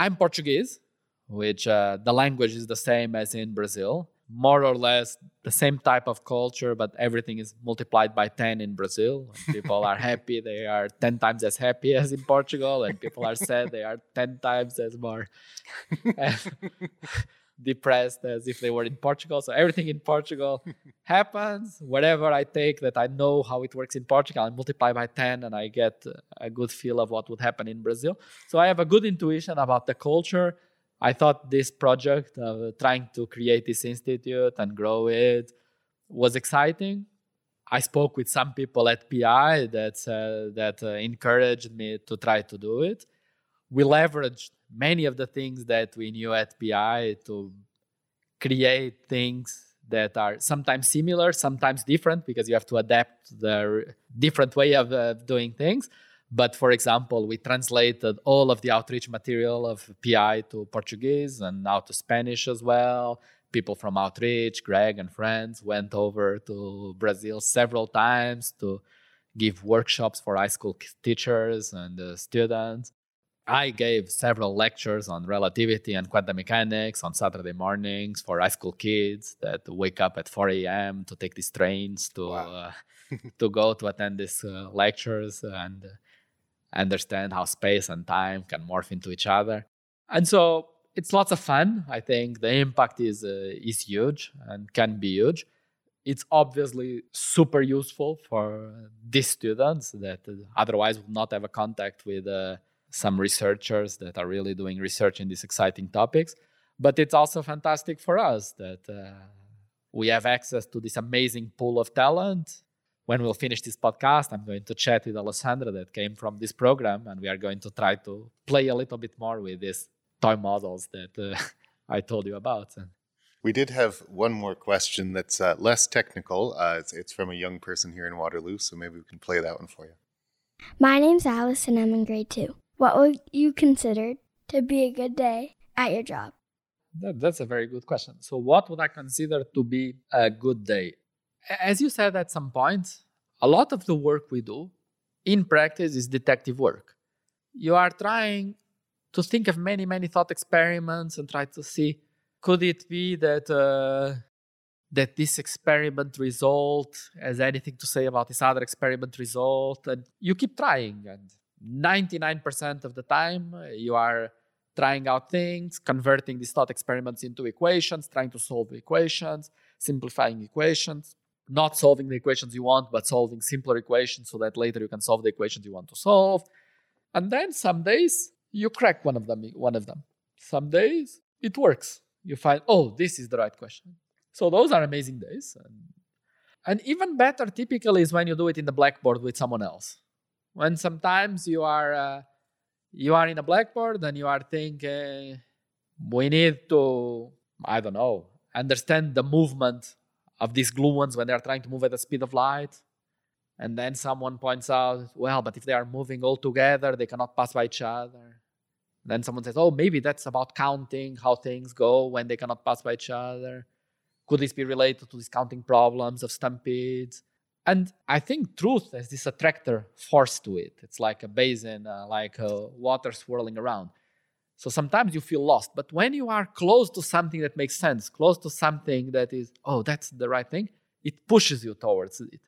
I'm Portuguese, which uh, the language is the same as in Brazil. more or less the same type of culture, but everything is multiplied by 10 in Brazil. people are happy, they are 10 times as happy as in Portugal, and people are sad, they are 10 times as more depressed as if they were in Portugal. So everything in Portugal happens. Whatever I take that I know how it works in Portugal, I multiply by 10 and I get a good feel of what would happen in Brazil. So I have a good intuition about the culture I thought this project, uh, trying to create this institute and grow it, was exciting. I spoke with some people at PI that uh, that uh, encouraged me to try to do it. We leveraged many of the things that we knew at PI to create things that are sometimes similar, sometimes different, because you have to adapt the different way of uh, doing things. But for example, we translated all of the outreach material of PI to Portuguese and now to Spanish as well. People from outreach, Greg and friends, went over to Brazil several times to give workshops for high school teachers and uh, students. I gave several lectures on relativity and quantum mechanics on Saturday mornings for high school kids that wake up at 4 a.m. to take these trains to wow. uh, to go to attend these uh, lectures and understand how space and time can morph into each other. And so it's lots of fun. I think the impact is uh, is huge and can be huge. It's obviously super useful for these students that otherwise would not have a contact with uh, some researchers that are really doing research in these exciting topics. But it's also fantastic for us that uh, we have access to this amazing pool of talent when we'll finish this podcast, I'm going to chat with Alessandra that came from this program, and we are going to try to play a little bit more with these toy models that uh, I told you about. We did have one more question that's uh, less technical. Uh, it's, it's, from a young person here in Waterloo, so maybe we can play that one for you. My name's Alice, and I'm in grade two. What would you consider to be a good day at your job? That, that's a very good question. So, what would I consider to be a good day? as you said at some point, a lot of the work we do in practice is detective work. You are trying to think of many, many thought experiments and try to see could it be that uh, that this experiment result has anything to say about this other experiment result, and you keep trying. And 99% of the time, uh, you are trying out things, converting these thought experiments into equations, trying to solve equations, simplifying equations not solving the equations you want, but solving simpler equations so that later you can solve the equations you want to solve. And then some days you crack one of them. One of them. Some days it works. You find, oh, this is the right question. So those are amazing days. And, and even better, typically, is when you do it in the blackboard with someone else. When sometimes you are uh, you are in a blackboard and you are thinking, we need to, I don't know, understand the movement of these gluons when they are trying to move at the speed of light. And then someone points out, well, but if they are moving all together, they cannot pass by each other. Then someone says, oh, maybe that's about counting how things go when they cannot pass by each other. Could this be related to these counting problems of stampedes? And I think truth has this attractor force to it. It's like a basin, uh, like uh, water swirling around. So sometimes you feel lost. But when you are close to something that makes sense, close to something that is, oh, that's the right thing, it pushes you towards it.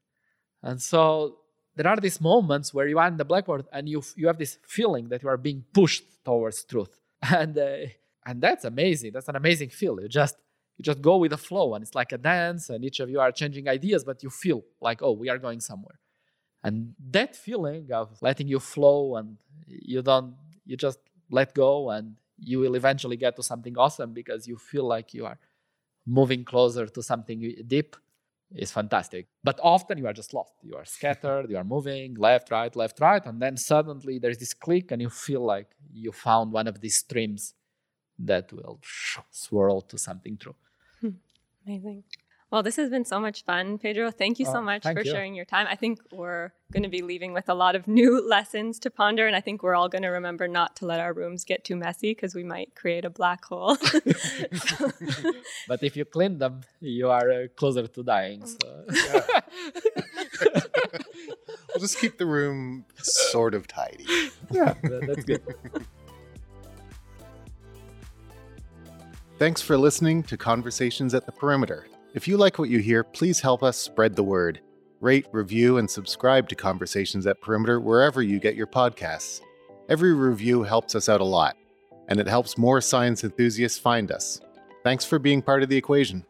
And so there are these moments where you are in the blackboard and you, you have this feeling that you are being pushed towards truth. And, uh, and that's amazing. That's an amazing feel. You just, you just go with the flow and it's like a dance and each of you are changing ideas, but you feel like, oh, we are going somewhere. And that feeling of letting you flow and you don't, you just let go and you will eventually get to something awesome because you feel like you are moving closer to something deep is fantastic. But often you are just lost. You are scattered, you are moving left, right, left, right, and then suddenly there's this click and you feel like you found one of these streams that will swirl to something true. Amazing. Well, this has been so much fun, Pedro. Thank you so oh, much for you. sharing your time. I think we're going to be leaving with a lot of new lessons to ponder, and I think we're all going to remember not to let our rooms get too messy because we might create a black hole. but if you clean them, you are uh, closer to dying. So. Yeah. we'll just keep the room sort of tidy. Yeah, that's good. Thanks for listening to Conversations at the Perimeter. If you like what you hear, please help us spread the word. Rate, review, and subscribe to Conversations at Perimeter wherever you get your podcasts. Every review helps us out a lot, and it helps more science enthusiasts find us. Thanks for being part of the equation.